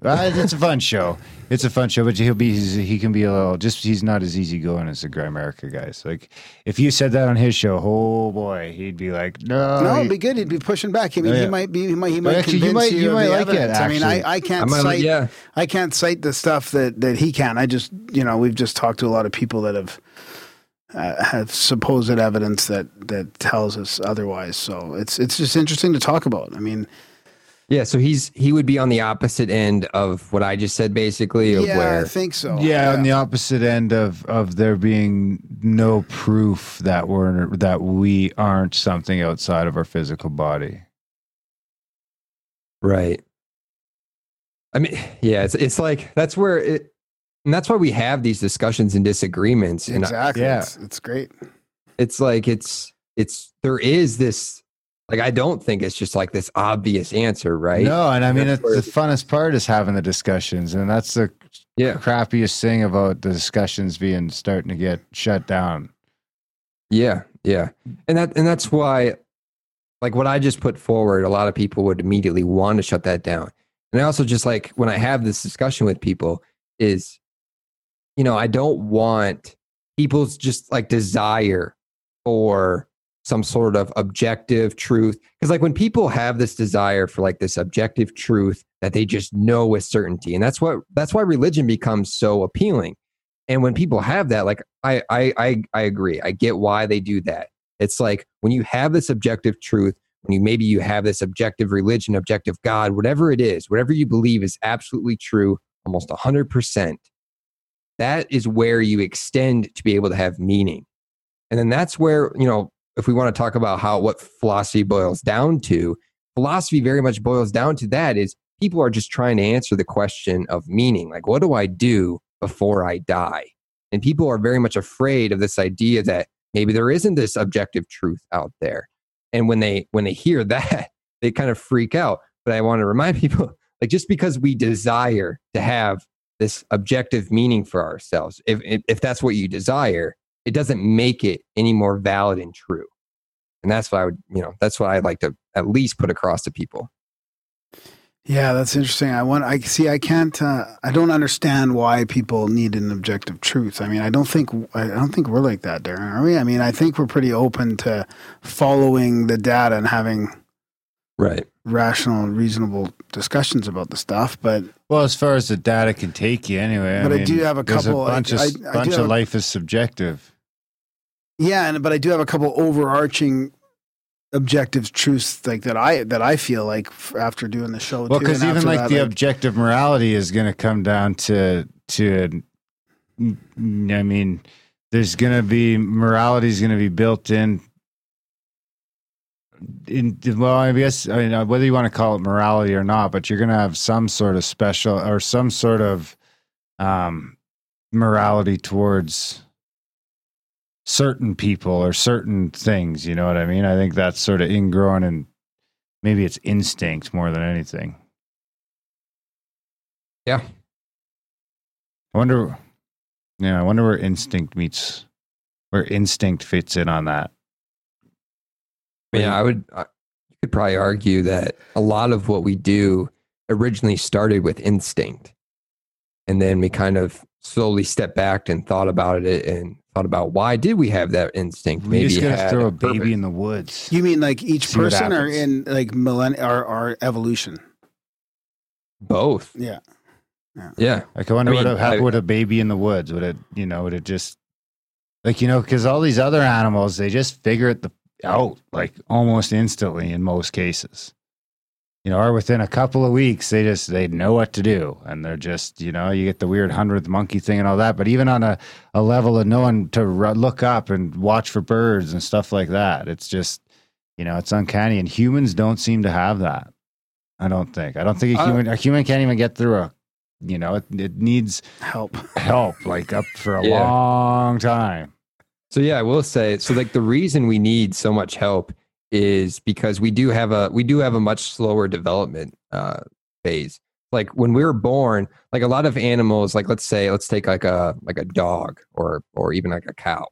Well, it's a fun show. It's a fun show, but he'll be he's, he can be a little just he's not as easygoing as the Grimerica guys. Like if you said that on his show, oh boy, he'd be like, no, No, it'd be good. He'd be pushing back. I mean, Oh, Yeah. he might be. He might. He might actually, you convince might- you, you might like it, evidence. I mean. I, I can't I cite. yeah. I can't cite the stuff that that he can. I just, you know, we've just talked to a lot of people that have uh, have supposed evidence that that tells us otherwise. So it's it's just interesting to talk about. I mean, Yeah, so he's he would be on the opposite end of what I just said, basically, of yeah, where I think so. yeah, on the opposite end of of there being no proof that we're that we aren't something outside of our physical body. right. I mean, yeah, it's it's like that's where it, and that's why we have these discussions and disagreements, and exactly. yeah. It's, it's great. it's like it's it's there is this like I don't think it's just like this obvious answer, right? No, and I mean That's it's the funnest part is having the discussions, and that's the Yeah, crappiest thing about the discussions being starting to get shut down. Yeah, yeah. And that and that's why like what I just put forward, a lot of people would immediately want to shut that down. And I also just like when I have this discussion with people is you know, I don't want people's just like desire for some sort of objective truth. Because like when people have this desire for like this objective truth that they just know with certainty and that's what that's why religion becomes so appealing. And when people have that like I, I i i agree. I get why they do that. It's like when you have this objective truth when you maybe you have this objective religion objective god whatever it is whatever you believe is absolutely true almost 100% that is where you extend to be able to have meaning. And then that's where you know if we want to talk about how what philosophy boils down to philosophy very much boils down to that is people are just trying to answer the question of meaning like what do i do before i die? And people are very much afraid of this idea that maybe there isn't this objective truth out there. And when they when they hear that they kind of freak out. But i want to remind people like just because we desire to have this objective meaning for ourselves if if, if that's what you desire it doesn't make it any more valid and true and that's what i would you know that's what i'd like to at least put across to people Yeah, that's interesting. I want. I see. I can't. Uh, I don't understand why people need an objective truth. I mean, I don't think. I don't think we're like that, Darren. Are we? I mean, I think we're pretty open to following the data and having right rational, reasonable discussions about the stuff. But Well, as far as the data can take you, anyway. But I mean, do have a couple- A bunch I- of I- I bunch have of a- life is subjective. Yeah, and but I do have a couple overarching objective truths like that I that I feel like after doing the show. Well, because even like that, the objective morality is going to come down to to. I mean, there's going to be morality is going to be built in. In well, I guess I mean, whether you want to call it morality or not, but you're going to have some sort of special or some sort of um, morality towards certain people or certain things. You know what I mean? I think that's sort of ingrown and maybe it's instinct more than anything. Yeah. I wonder. Yeah, I wonder where instinct meets, where instinct fits in on that. Yeah, I would. I, you could probably argue that a lot of what we do originally started with instinct, and then we kind of slowly stepped back and thought about it and thought about why did we have that instinct? We just it gotta throw a purpose. baby in the woods. you mean like each See person or in like millenn our, our evolution? both. Yeah. Yeah, Like I wonder I mean, what would with a baby in the woods. Would it, you know, would it just like you know, because all these other animals they just figure it the, out like almost instantly in most cases. You know, or within a couple of weeks, they just they know what to do, and they're just you know you get the weird hundredth monkey thing and all that. But even on a, a level of knowing to ru- look up and watch for birds and stuff like that, it's just you know it's uncanny. And humans don't seem to have that. I don't think. I don't think a Uh, human a human can't even get through a you know it, it needs Help. help like up for a Yeah. long time. So yeah, I will say so like the reason we need so much help is because we do have a we do have a much slower development uh phase. Like when we were born, like a lot of animals, like let's say let's take like a like a dog or or even like a cow.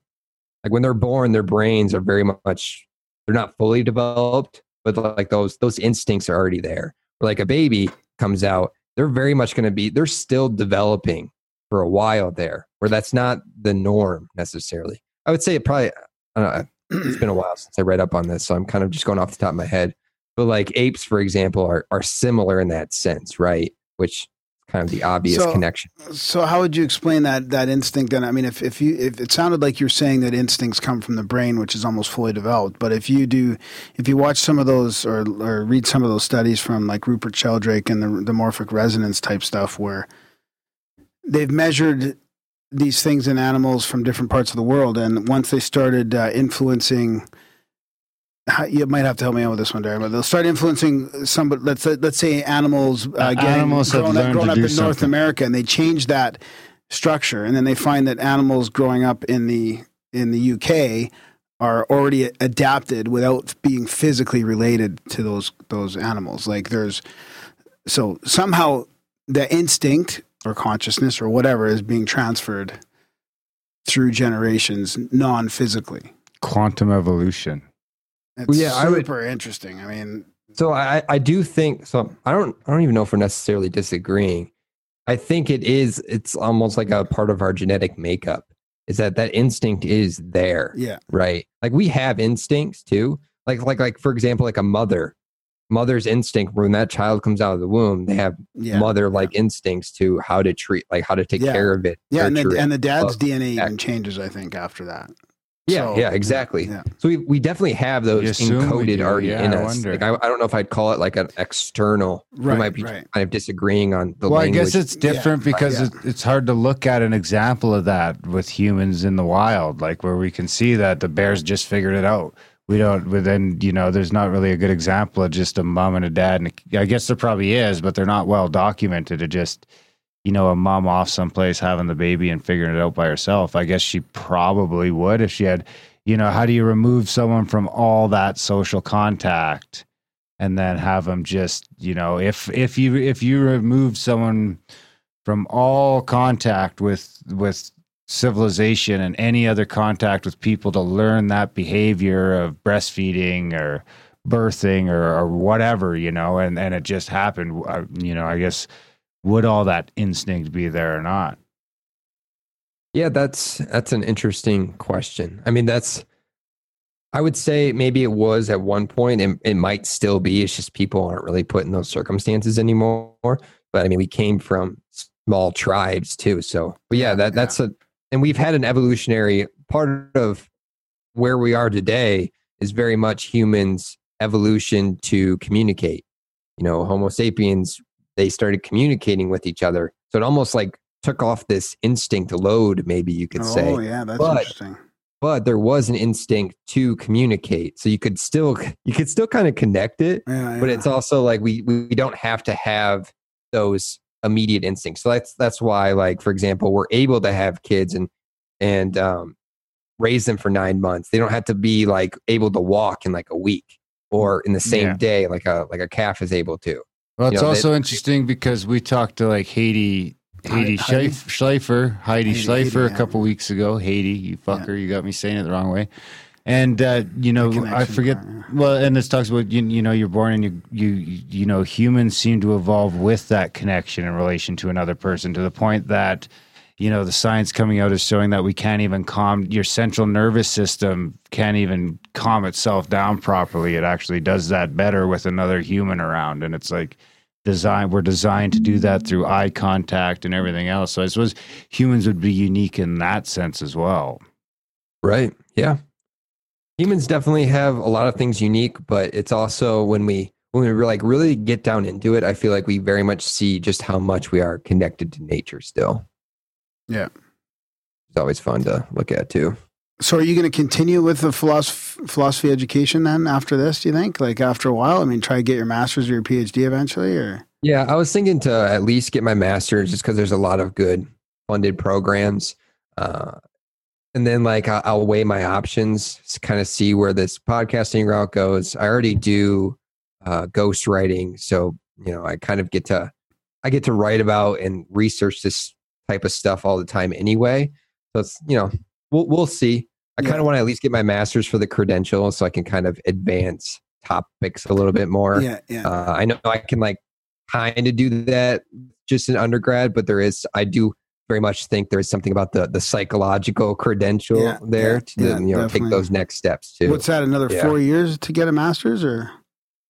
Like when they're born, their brains are very much they're not fully developed, but like those those instincts are already there. Like a baby comes out, they're very much going to be they're still developing for a while there, where that's not the norm necessarily. I would say it probably, I don't know, it's been a while since I read up on this, so I'm kind of just going off the top of my head. But like apes, for example, are, are similar in that sense, right? Which kind of the obvious So- connection. So how would you explain that that instinct then? I mean if, if you if it sounded like you're saying that instincts come from the brain, which is almost fully developed, but if you do if you watch some of those or or read some of those studies from like Rupert Sheldrake and the the morphic resonance type stuff where they've measured these things in animals from different parts of the world and once they started uh, influencing you might have to help me out with this one, Darren, but they'll start influencing some. Let's say, let's say animals, uh, getting, animals have growing up, to up in North. America, and they change that structure, and then they find that animals growing up in the in the UK are already adapted without being physically related to those those animals. Like there's so somehow the instinct or consciousness or whatever is being transferred through generations non-physically. Quantum evolution. It's Well, yeah, I would- super interesting. I mean, So I, I do think so. I don't I don't even know if we're necessarily disagreeing. I think it is. It's almost like a part of our genetic makeup. Is that that instinct is there, yeah, right? Like we have instincts too. Like like like for example, like a mother, mother's instinct when that child comes out of the womb, they have yeah, mother like instincts to how to treat, like how to take Yeah. care of it. yeah. And the, it. and the dad's DNA act- even changes, I think, after that. Yeah, So, yeah, exactly. Yeah. So we, we definitely have those encoded already yeah, in I us. wonder. Like I, I don't know if I'd call it like an external. Right, we might be right. kind of disagreeing on the well, I guess it's different because yeah. it, it's hard to look at an example of that with humans in the wild, like where we can see that the bears just figured it out. We don't, but then, you know, there's not really a good example of just a mom and a dad. And I guess there probably is, but they're not well documented. It just, you know, a mom off someplace having the baby and figuring it out by herself. I guess she probably would if she had, you know, how do you remove someone from all that social contact? and then have them just you know if if you if you remove someone from all contact with with civilization and any other contact with people to learn that behavior of breastfeeding or birthing or, or whatever you know and and it just happened uh, you know i guess would all that instinct be there or not Yeah, that's that's an interesting question. I mean, that's I would say maybe it was at one point and it might still be. It's just people aren't really put in those circumstances anymore. But I mean, we came from small tribes too. So but yeah, that that's a and we've had an evolutionary part of where we are today is very much humans' evolution to communicate. You know, Homo sapiens, they started communicating with each other. So it almost like took off this instinct load, maybe you could say. Oh yeah, that's But- interesting. But there was an instinct to communicate. So you could still you could still kind of connect it, Yeah, but it's also like we we don't have to have those immediate instinct. So that's that's why, like for example, we're able to have kids and and um, raise them for nine months. They don't have to be like able to walk in like a week or in the same Yeah. day, like a like a calf is able to. Well, it's You know, also they- interesting because we talked to like Haiti, Haiti Heidi? Schleif- Schleifer, Heidi Haiti, Schleifer Haiti, a couple weeks ago. Haiti, you fucker, you got me saying it the wrong way. And uh, you know, I forget. part, yeah. Well, and this talks about you, you know you're born and you you you know humans seem to evolve with that connection in relation to another person to the point that you know the science coming out is showing that we can't even calm your central nervous system can't even calm itself down properly. It actually does that better with another human around, and it's like design we're designed to do that through eye contact and everything else. So I suppose humans would be unique in that sense as well. Right. Yeah. Humans definitely have a lot of things unique, but it's also when we when we like really get down into it, I feel like we very much see just how much we are connected to nature still. Yeah. It's always fun to look at too. So, are you going to continue with the philosophy, philosophy education then after this? Do you think, like after a while? I mean, try to get your master's or your PhD eventually, or Yeah, I was thinking to at least get my master's just because there's a lot of good funded programs. Uh, and then like I'll, weigh my options, kind of see where this podcasting route goes. I already do uh, ghost writing, so you know I kind of get to I get to write about and research this type of stuff all the time anyway. So it's you know we'll we'll see. I Yeah. kind of want to at least get my master's for the credential so I can kind of advance topics a little bit more. yeah, yeah, Uh, I know I can like kind of do that just in undergrad, but there is I do very much think there is something about the the psychological credential Yeah, there yeah, to yeah, you know definitely. take those next steps too. What's that? Another four years to get a master's, or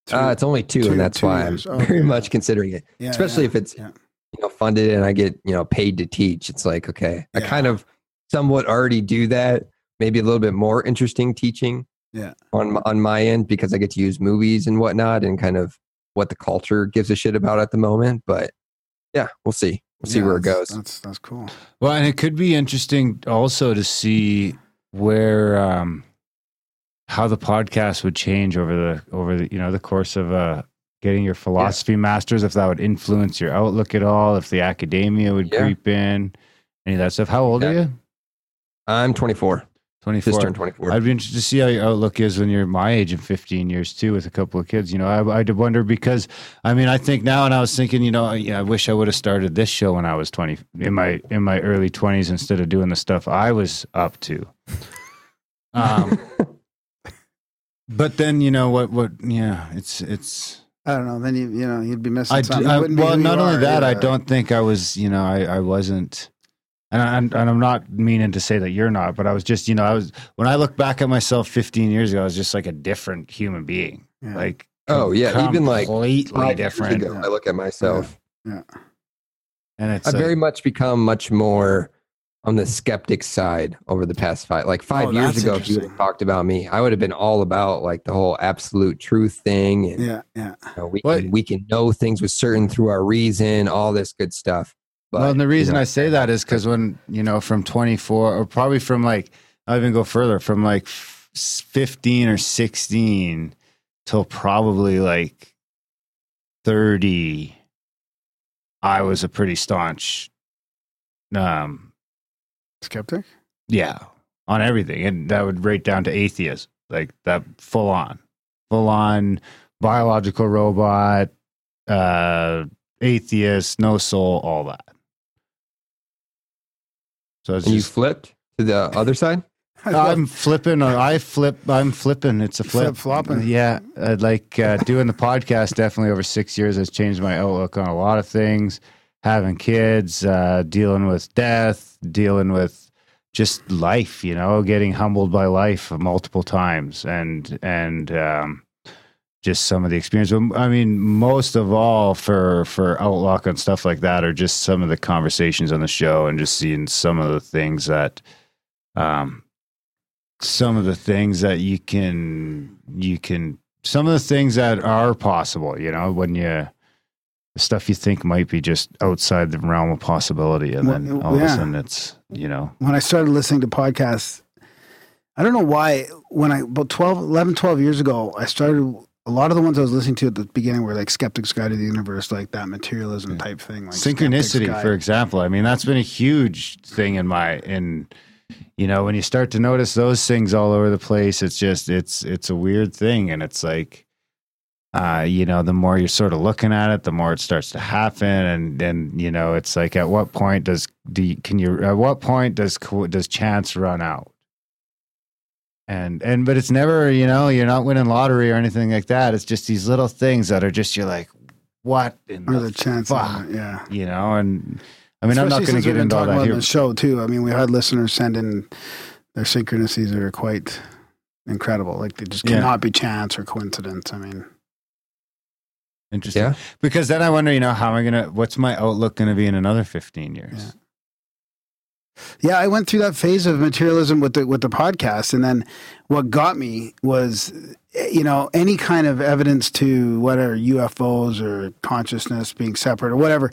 two? uh, it's only two, two- and that's two why years. I'm Okay. very much considering it, Yeah, especially if it's you know funded and I get you know paid to teach. It's like okay, I kind of somewhat already do that. Maybe a little bit more interesting teaching. Yeah. On on my end because I get to use movies and whatnot and kind of what the culture gives a shit about at the moment. But yeah, we'll see. We'll see Yeah, where it goes. That's that's cool. Well, and it could be interesting also to see where um how the podcast would change over the over the you know the course of uh getting your philosophy masters if that would influence your outlook at all if the academia would Yeah. creep in any of that stuff how old are you I'm 24. 24 Just turned 24. I'd be interested to see how your outlook is when you're my age in 15 years too, with a couple of kids. You know, I, I'd wonder because, I mean, I think now, and I was thinking, you know, yeah, I wish I would have started this show when I was 20, in my in my early 20s, instead of doing the stuff I was up to. Um, but then you know what? What? Yeah, it's it's. I don't know. Then you you know you'd be missing I, something. I You wouldn't well, who not only are, that, I don't think I was. You know, I I wasn't. And, I, and I'm not meaning to say that you're not, but I was just, you know, I was when I look back at myself 15 years ago, I was just like a different human being, Yeah. like Oh, yeah, even, like, completely different. ago, I look at myself. Yeah. And it's I've like- very much become much more on the skeptic side over the past five. Like five Oh, years ago, if you had interesting. talked about me, I would have been all about like the whole absolute truth thing, and Yeah, yeah. you know, we What- can, we can know things with certain through our reason, all this good stuff. But well, and the you reason know, I say that is because when you know, from 24 or probably from like, I'll even go further, from like 15 or 16 till probably like 30, I was a pretty staunch, um, Skeptic. yeah, on everything, and that would rate down to atheist, like that full on, full on biological robot, uh, atheist, no soul, all that. So it's and you flipped to the other side. I'm flipping, or I flip, I'm flipping. It's a flip, Flip-flopping. Yeah, uh, like uh, doing the podcast. Definitely over six years has changed my outlook on a lot of things. Having kids, uh, dealing with death, dealing with just life. You know, getting humbled by life multiple times, and and um, just some of the experience. I mean, most of all for for outlook and stuff like that are just some of the conversations on the show, and just seeing some of the things that. Um, some of the things that you can you can some of the things that are possible. You know, when you the stuff you think might be just outside the realm of possibility, and then all of a sudden it's you know when I started listening to podcasts, I don't know why, when I, about 12, 11, 12 years ago, I started, a lot of the ones I was listening to at the beginning were like Skeptic's Guide to the Universe, like that materialism type thing. Like synchronicity for example. I mean that's been a huge thing in my in you know when you start to notice those things all over the place it's just it's it's a weird thing. And it's like uh you know the more you're sort of looking at it the more it starts to happen. And then you know it's like at what point does do you, can you at what point does does chance run out and and but it's never you know you're not winning lottery or anything like that it's just these little things that are just you're like what in Or the the chance fuck? of it, yeah. you know and i mean i'm not going to get into all that about here the show too. I mean, we had listeners send in their synchronicities that are quite incredible. Like they just Yeah. cannot be chance or coincidence. I mean, interesting Yeah. because then i wonder you know how am i going to what's my outlook going to be in another 15 years Yeah. Yeah, I went through that phase of materialism with the with the podcast, and then what got me was, you know, any kind of evidence to whether UFOs or consciousness being separate or whatever.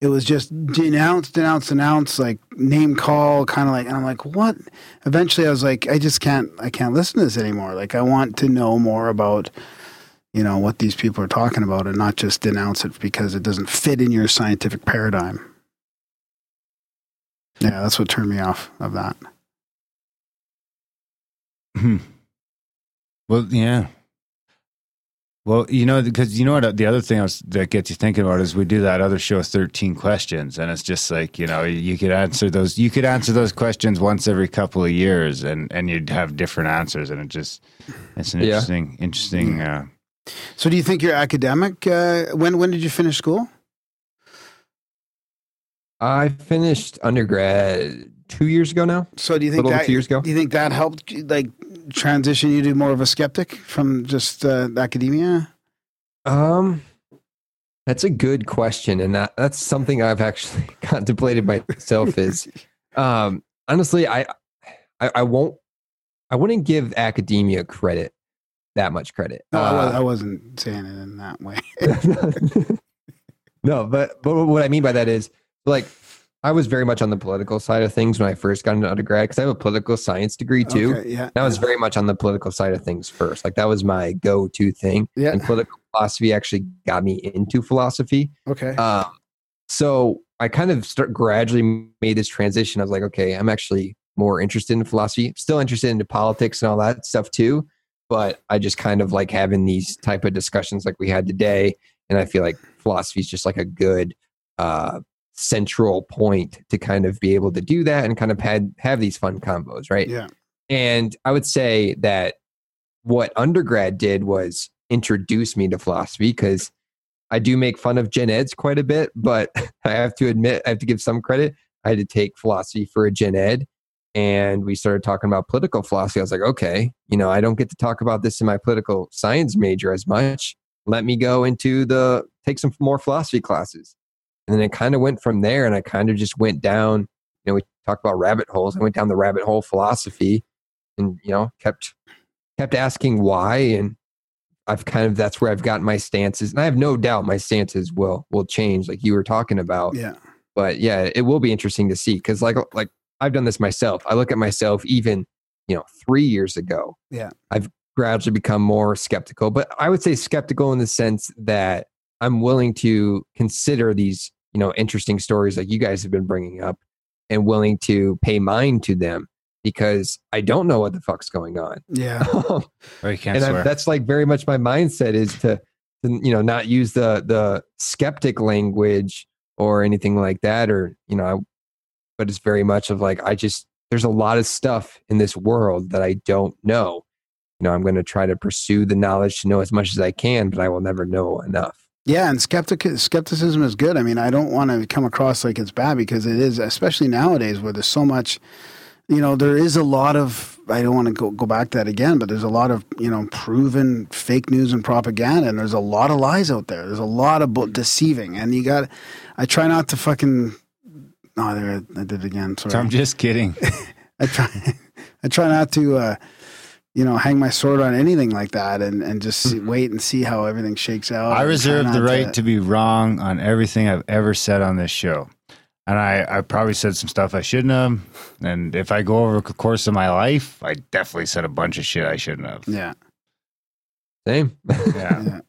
It was just denounce, denounce, denounce, like name call, kind of like, and I'm like, what? Eventually, I was like, I just can't, I can't listen to this anymore. Like, I want to know more about, you know, what these people are talking about, and not just denounce it because it doesn't fit in your scientific paradigm. Yeah, that's what turned me off of that. Hmm. well yeah well you know because you know what the other thing else that gets you thinking about is we do that other show 13 questions and it's just like you know you could answer those you could answer those questions once every couple of years and and you'd have different answers and it just it's an Yeah. interesting interesting uh So, do you think you're academic? Uh, when when did you finish school? I finished undergrad two years ago now. So, do you think that two years ago. Do you think that helped like transition you to more of a skeptic from just uh, academia? Um, that's a good question, and that that's something I've actually contemplated myself. Is um, honestly, I, I I won't I wouldn't give academia credit that much credit. No, I, was, Uh, I wasn't saying it in that way. no, but but what I mean by that is like I was very much on the political side of things when I first got into undergrad because I have a political science degree too. Okay, yeah, And I was very much on the political side of things first. Like that was my go-to thing. Yeah. And political philosophy actually got me into philosophy. okay. Um, so I kind of start gradually made this transition. I was like, okay, I'm actually more interested in philosophy, still interested into politics and all that stuff too. But I just kind of like having these type of discussions like we had today. And I feel like philosophy is just like a good uh, central point to kind of be able to do that and kind of had, have these fun combos, right? yeah, And I would say that what undergrad did was introduce me to philosophy because I do make fun of gen eds quite a bit, but I have to admit, I have to give some credit. I had to take philosophy for a gen ed and we started talking about political philosophy. I was like, okay, you know, I don't get to talk about this in my political science major as much. Let me go into the take some more philosophy classes. And then it kind of went from there and I kind of just went down, you know, we talked about rabbit holes. I went down the rabbit hole philosophy and, you know, kept kept asking why and I've kind of that's where I've gotten my stances. And I have no doubt my stances will will change like you were talking about yeah, but yeah, it will be interesting to see because like like I've done this myself. I look at myself even you know three years ago. Yeah. I've gradually become more skeptical, but I would say skeptical in the sense that I'm willing to consider these you know interesting stories like you guys have been bringing up and willing to pay mind to them because I don't know what the fuck's going on. yeah. Um, or oh, you can't and I, that's like very much my mindset is to, to you know not use the the skeptic language or anything like that or you know I, but it's very much of like i just there's a lot of stuff in this world that i don't know you know i'm going to try to pursue the knowledge to know as much as i can but i will never know enough Yeah, and skeptic skepticism is good. I mean, I don't want to come across like it's bad because it is, especially nowadays where there's so much. You know, there is a lot of. I don't want to go go back to that again, but there's a lot of you know proven fake news and propaganda, and there's a lot of lies out there. There's a lot of bu- deceiving, and you got. I try not to fucking. Oh, there I did it again. Sorry. i'm just kidding I try. I try not to, uh, you know, hang my sword on anything like that, and and just see, wait and see how everything shakes out. I reserve the not right to be wrong on everything I've ever said on this show. And I, I probably said some stuff I shouldn't have. And if I go over the course of my life, I definitely said a bunch of shit I shouldn't have. Yeah, Same. Yeah. yeah,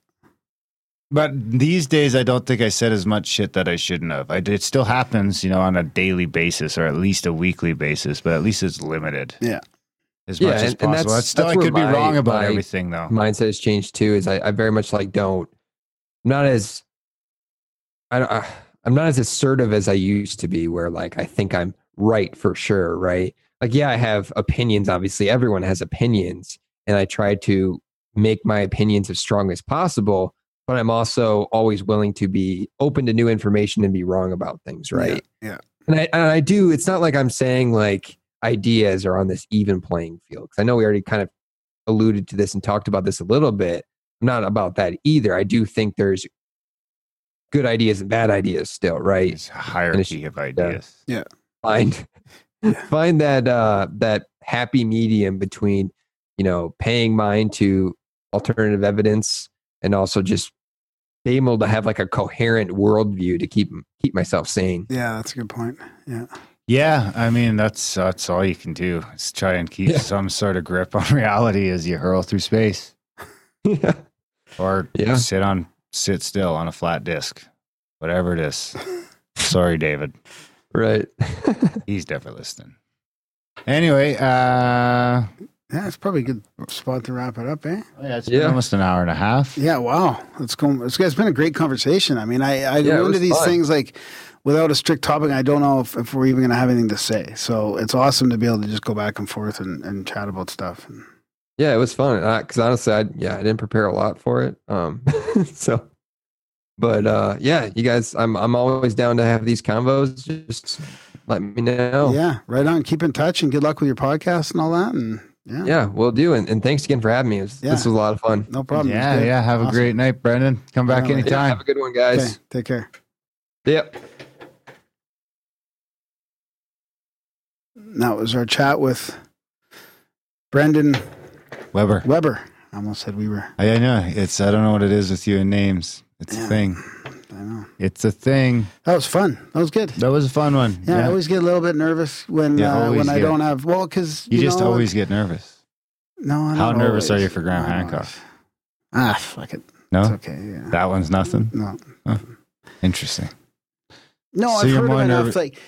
But these days, I don't think I said as much shit that I shouldn't have. I, it still happens, you know, on a daily basis or at least a weekly basis, but at least it's limited. Yeah. As Yeah, much and- and possible. that's- still, that's I could be my- wrong about everything, though. mindset has changed too. Is I, I very much like don't I'm not as I don't I, I'm not as assertive as I used to be. Where like I think I'm right for sure, right? Like yeah, I have opinions. Obviously, everyone has opinions, and I try to make my opinions as strong as possible. But I'm also always willing to be open to new information and be wrong about things, right? yeah. And I, and I do. It's not like I'm saying like ideas are on this even playing field. Because I know we already kind of alluded to this and talked about this a little bit. I'm not about that either. I do think there's good ideas and bad ideas still, right? It's a hierarchy of ideas. Yeah. Find find that uh that happy medium between, you know, paying mind to alternative evidence and also just being able to have like a coherent worldview to keep keep myself sane. yeah. That's a good point. Yeah, Yeah, I mean that's that's all you can do is try and keep Yeah. some sort of grip on reality as you hurl through space, yeah. or Yeah. sit on sit still on a flat disc, whatever it is. Sorry, David. Right. He's never listening. Anyway, uh, yeah. It's probably a good spot to wrap it up, eh? oh yeah, it's been Yeah. almost an hour and a half. Yeah, wow. It's going it's, it's been a great conversation. I mean, I, I Yeah, go into these fun. things like without a strict topic. I don't know if, if we're even going to have anything to say. So it's awesome to be able to just go back and forth and, and chat about stuff. And, Yeah, it was fun. Because honestly, I yeah, I didn't prepare a lot for it. Um, so, but uh, yeah, you guys, I'm I'm always down to have these convos. Just let me know. Yeah, right on. Keep in touch and good luck with your podcast and all that. And yeah, yeah, we'll do. And, and thanks again for having me. Was, Yeah. This was a lot of fun. no problem. Yeah, yeah. Have a great night, Brenden. Come back Yeah, man. Yeah, anytime. have a good one, Okay, guys. take care. Yep. That was our chat with Brenden Weber. Weber. I almost said we were. I, I know it's. I don't know what it is with you and names. It's Yeah. a thing. I know. It's a thing. That was fun. That was good. That was a fun one. Yeah, I always get a little bit nervous when Yeah, uh, always when I don't have well because you, just know, always get nervous. no. not How nervous are you for Graham Hancock? Ah, fuck it. No, It's okay. Yeah. that one's nothing. No, Interesting. no, So I've heard enough. Like,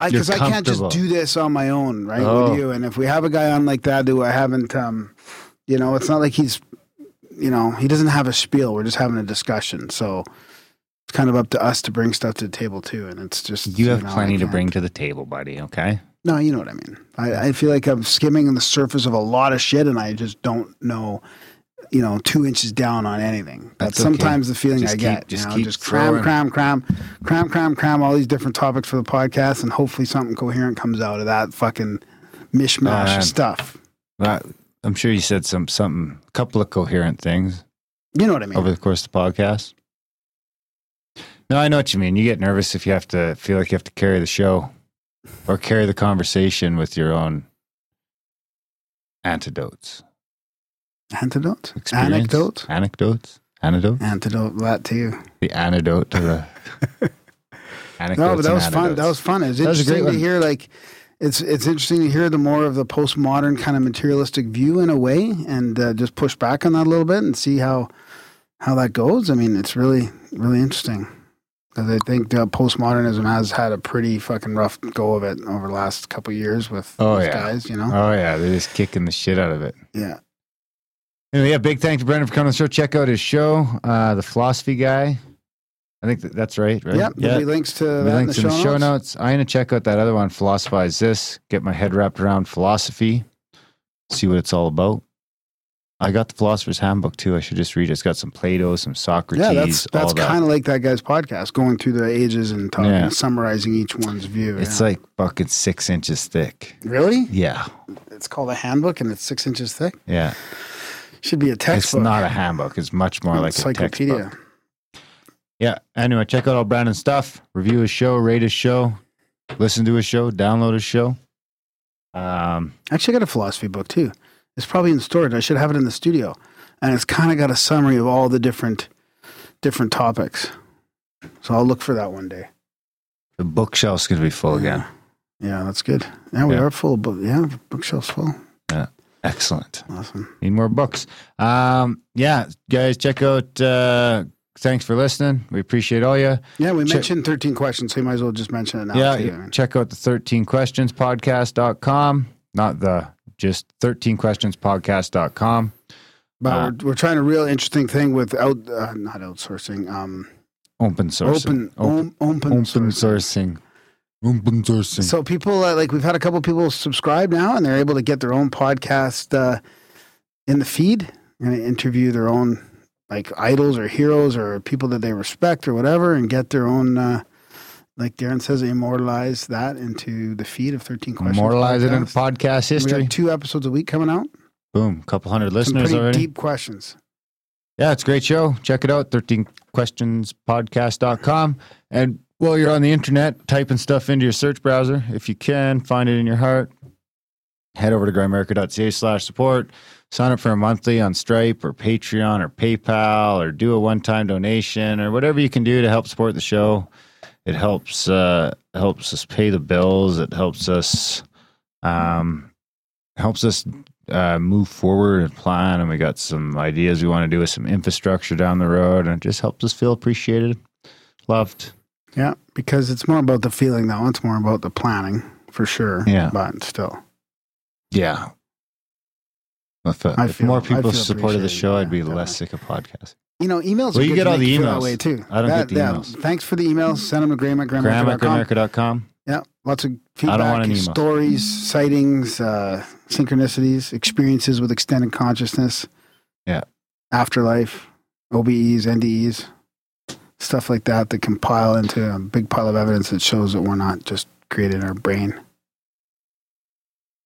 because I, can't just do this on my own, right? Oh. With you, and if we have a guy on like that who I haven't, um, you know, it's not like he's, you know, he doesn't have a spiel. We're just having a discussion, so it's kind of up to us to bring stuff to the table too. And it's just You have know, plenty to bring to the table, buddy. Okay. No, you know what I mean. I, I feel like I'm skimming on the surface of a lot of shit, and I just don't know, you know, two inches down on anything. That's, That's okay. sometimes the feeling Just I keep- get. just you know, keep just cram, cram, cram, cram, cram, cram, all these different topics for the podcast, and hopefully something coherent comes out of that fucking mishmash Uh, of stuff. Well, I'm sure you said some something, a couple of coherent things You know what I mean? over the course of the podcast. No, I know what you mean. You get nervous if you have to feel like you have to carry the show or carry the conversation with your own antidotes. Antidote, Experience? anecdote, Anecdotes? Antidote? antidote. That too. The antidote to the. No, but that was fun. That was fun. It was That was a great interesting to hear like it's it's interesting to hear the more of the postmodern kind of materialistic view in a way, and uh, just push back on that a little bit and see how how that goes. I mean, it's really really interesting because I think uh, postmodernism has had a pretty fucking rough go of it over the last couple of years with Oh, these yeah. guys. You know, Oh, yeah. They're just kicking the shit out of it. yeah. Anyway, yeah, big thanks to Brenden for coming on the show. Check out his show, uh, The Philosophy Guy. I think that, that's right, right? Yep, there'll be links to There'll be links in the show, notes. I'm going to check out that other one, Philosophize This, get my head wrapped around philosophy, see what it's all about. I got the Philosopher's Handbook too. I should just read it. It's got some Plato, some Socrates, Yeah, that's that's that. kind of like that guy's podcast, going through the ages and talking, Yeah. summarizing each one's view. It's yeah. like fucking six inches thick. really, Yeah. it's called a handbook and it's six inches thick. Yeah. Should be a textbook. It's not a handbook. It's much more like a encyclopedia. textbook. Yeah. Anyway, check out all Brenden's stuff. Review his show, rate his show, listen to his show, download his show. Um, Actually, I got a philosophy book too. It's probably in storage. I should have it in the studio, and it's kind of got a summary of all the different different topics. So I'll look for that one day. the bookshelf's going to be full again. Yeah, that's good. Yeah, we Yeah. are full book. Yeah, bookshelf's full. Excellent. Awesome. Need more books. Um, yeah, guys, check out. Uh, thanks for listening. We appreciate all you. Yeah, we Check- mentioned 13 questions, so you might as well just mention it now. yeah, too. check out the 13 questions podcast.com. Not the, just 13 questions podcast.com. But Uh, we're, we're trying a real interesting thing with out, uh, not outsourcing, um, Open sourcing. open, open, open, open sourcing. sourcing. Open sourcing. So people uh, like we've had a couple people subscribe now, and they're able to get their own podcast uh, in the feed. Going to interview their own like idols or heroes or people that they respect or whatever, and get their own. Uh, like Darren says, immortalize that into the feed of thirteen questions. Immortalize it in podcast. podcast We history. two episodes a week coming out. Boom. a Couple hundred listeners pretty already. deep questions. Yeah, it's a great show. Check it out, 13questionspodcast.com. And while you're on the internet, typing stuff into your search browser, if you can, find it in your heart. Head over to grimerica.ca slash support. Sign up for a monthly on Stripe or Patreon or PayPal or do a one time donation or whatever you can do to help support the show. It helps uh, helps us pay the bills. It helps us um, helps us uh, move forward and plan. And we got some ideas we want to do with some infrastructure down the road, and it just helps us feel appreciated, loved. Yeah, because it's more about the feeling though. It's more about the planning for sure. Yeah. but still, Yeah. If, uh, I if feel- more people supported the show, I'd be definitely. less sick of podcasts. you know, emails. Well, are you get all the emails. that way too. I don't That- get the yeah, emails. Thanks for the emails. Send them to Graham at Graham at Graham.com. Yeah, lots of feedback, don't want an email. stories, sightings, uh, synchronicities, experiences with extended consciousness. Yeah. afterlife, OBEs, NDEs, stuff like that that compile into a big pile of evidence that shows that we're not just created in our brain.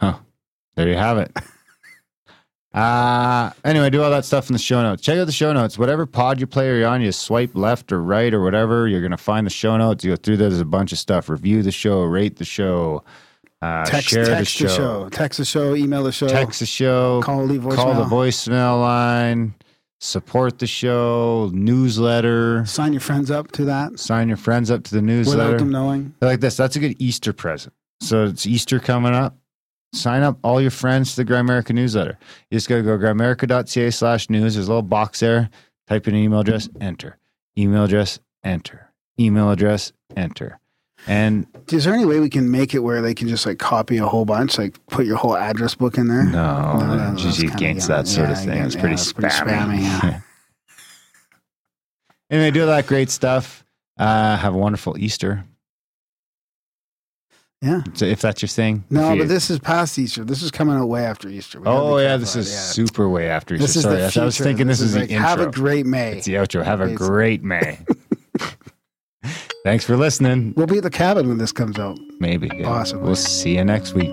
Oh. There you have it. Uh, anyway, do all that stuff in the show notes. Check out the show notes. Whatever pod you play or you're on, you swipe left or right or whatever, you're going to find the show notes. You go through there, there's a bunch of stuff. Review the show, rate the show, uh, text share text the show, text the show, email the show, text the show, call, call the voicemail line, support the show, newsletter, sign your friends up to that sign your friends up to the newsletter. without them knowing. like this. That's a good Easter present. So it's Easter coming up. Sign up all your friends to the Grimerica newsletter. You just got to go grimerica.ca slash news. There's a little box there. Type in an email address, enter. Email address, enter. Email address, enter. And Is there any way we can make it where they can just like copy a whole bunch, like put your whole address book in there? no, No, no, that's that's against that sort of thing. yeah, It's yeah, pretty it's pretty spammy. spammy, yeah. anyway, do all that great stuff. Uh, have a wonderful Easter. Yeah. So if that's your thing. No, you- but this is past Easter. This is coming out way after Easter. We Oh yeah, this is that, super way after Easter. This is Sorry, the I was thinking this, is, like, the intro. Have a great May. It's the outro. Have a great May. Thanks for listening. We'll be at the cabin when this comes out. Maybe. yeah. Possibly. We'll see you next week.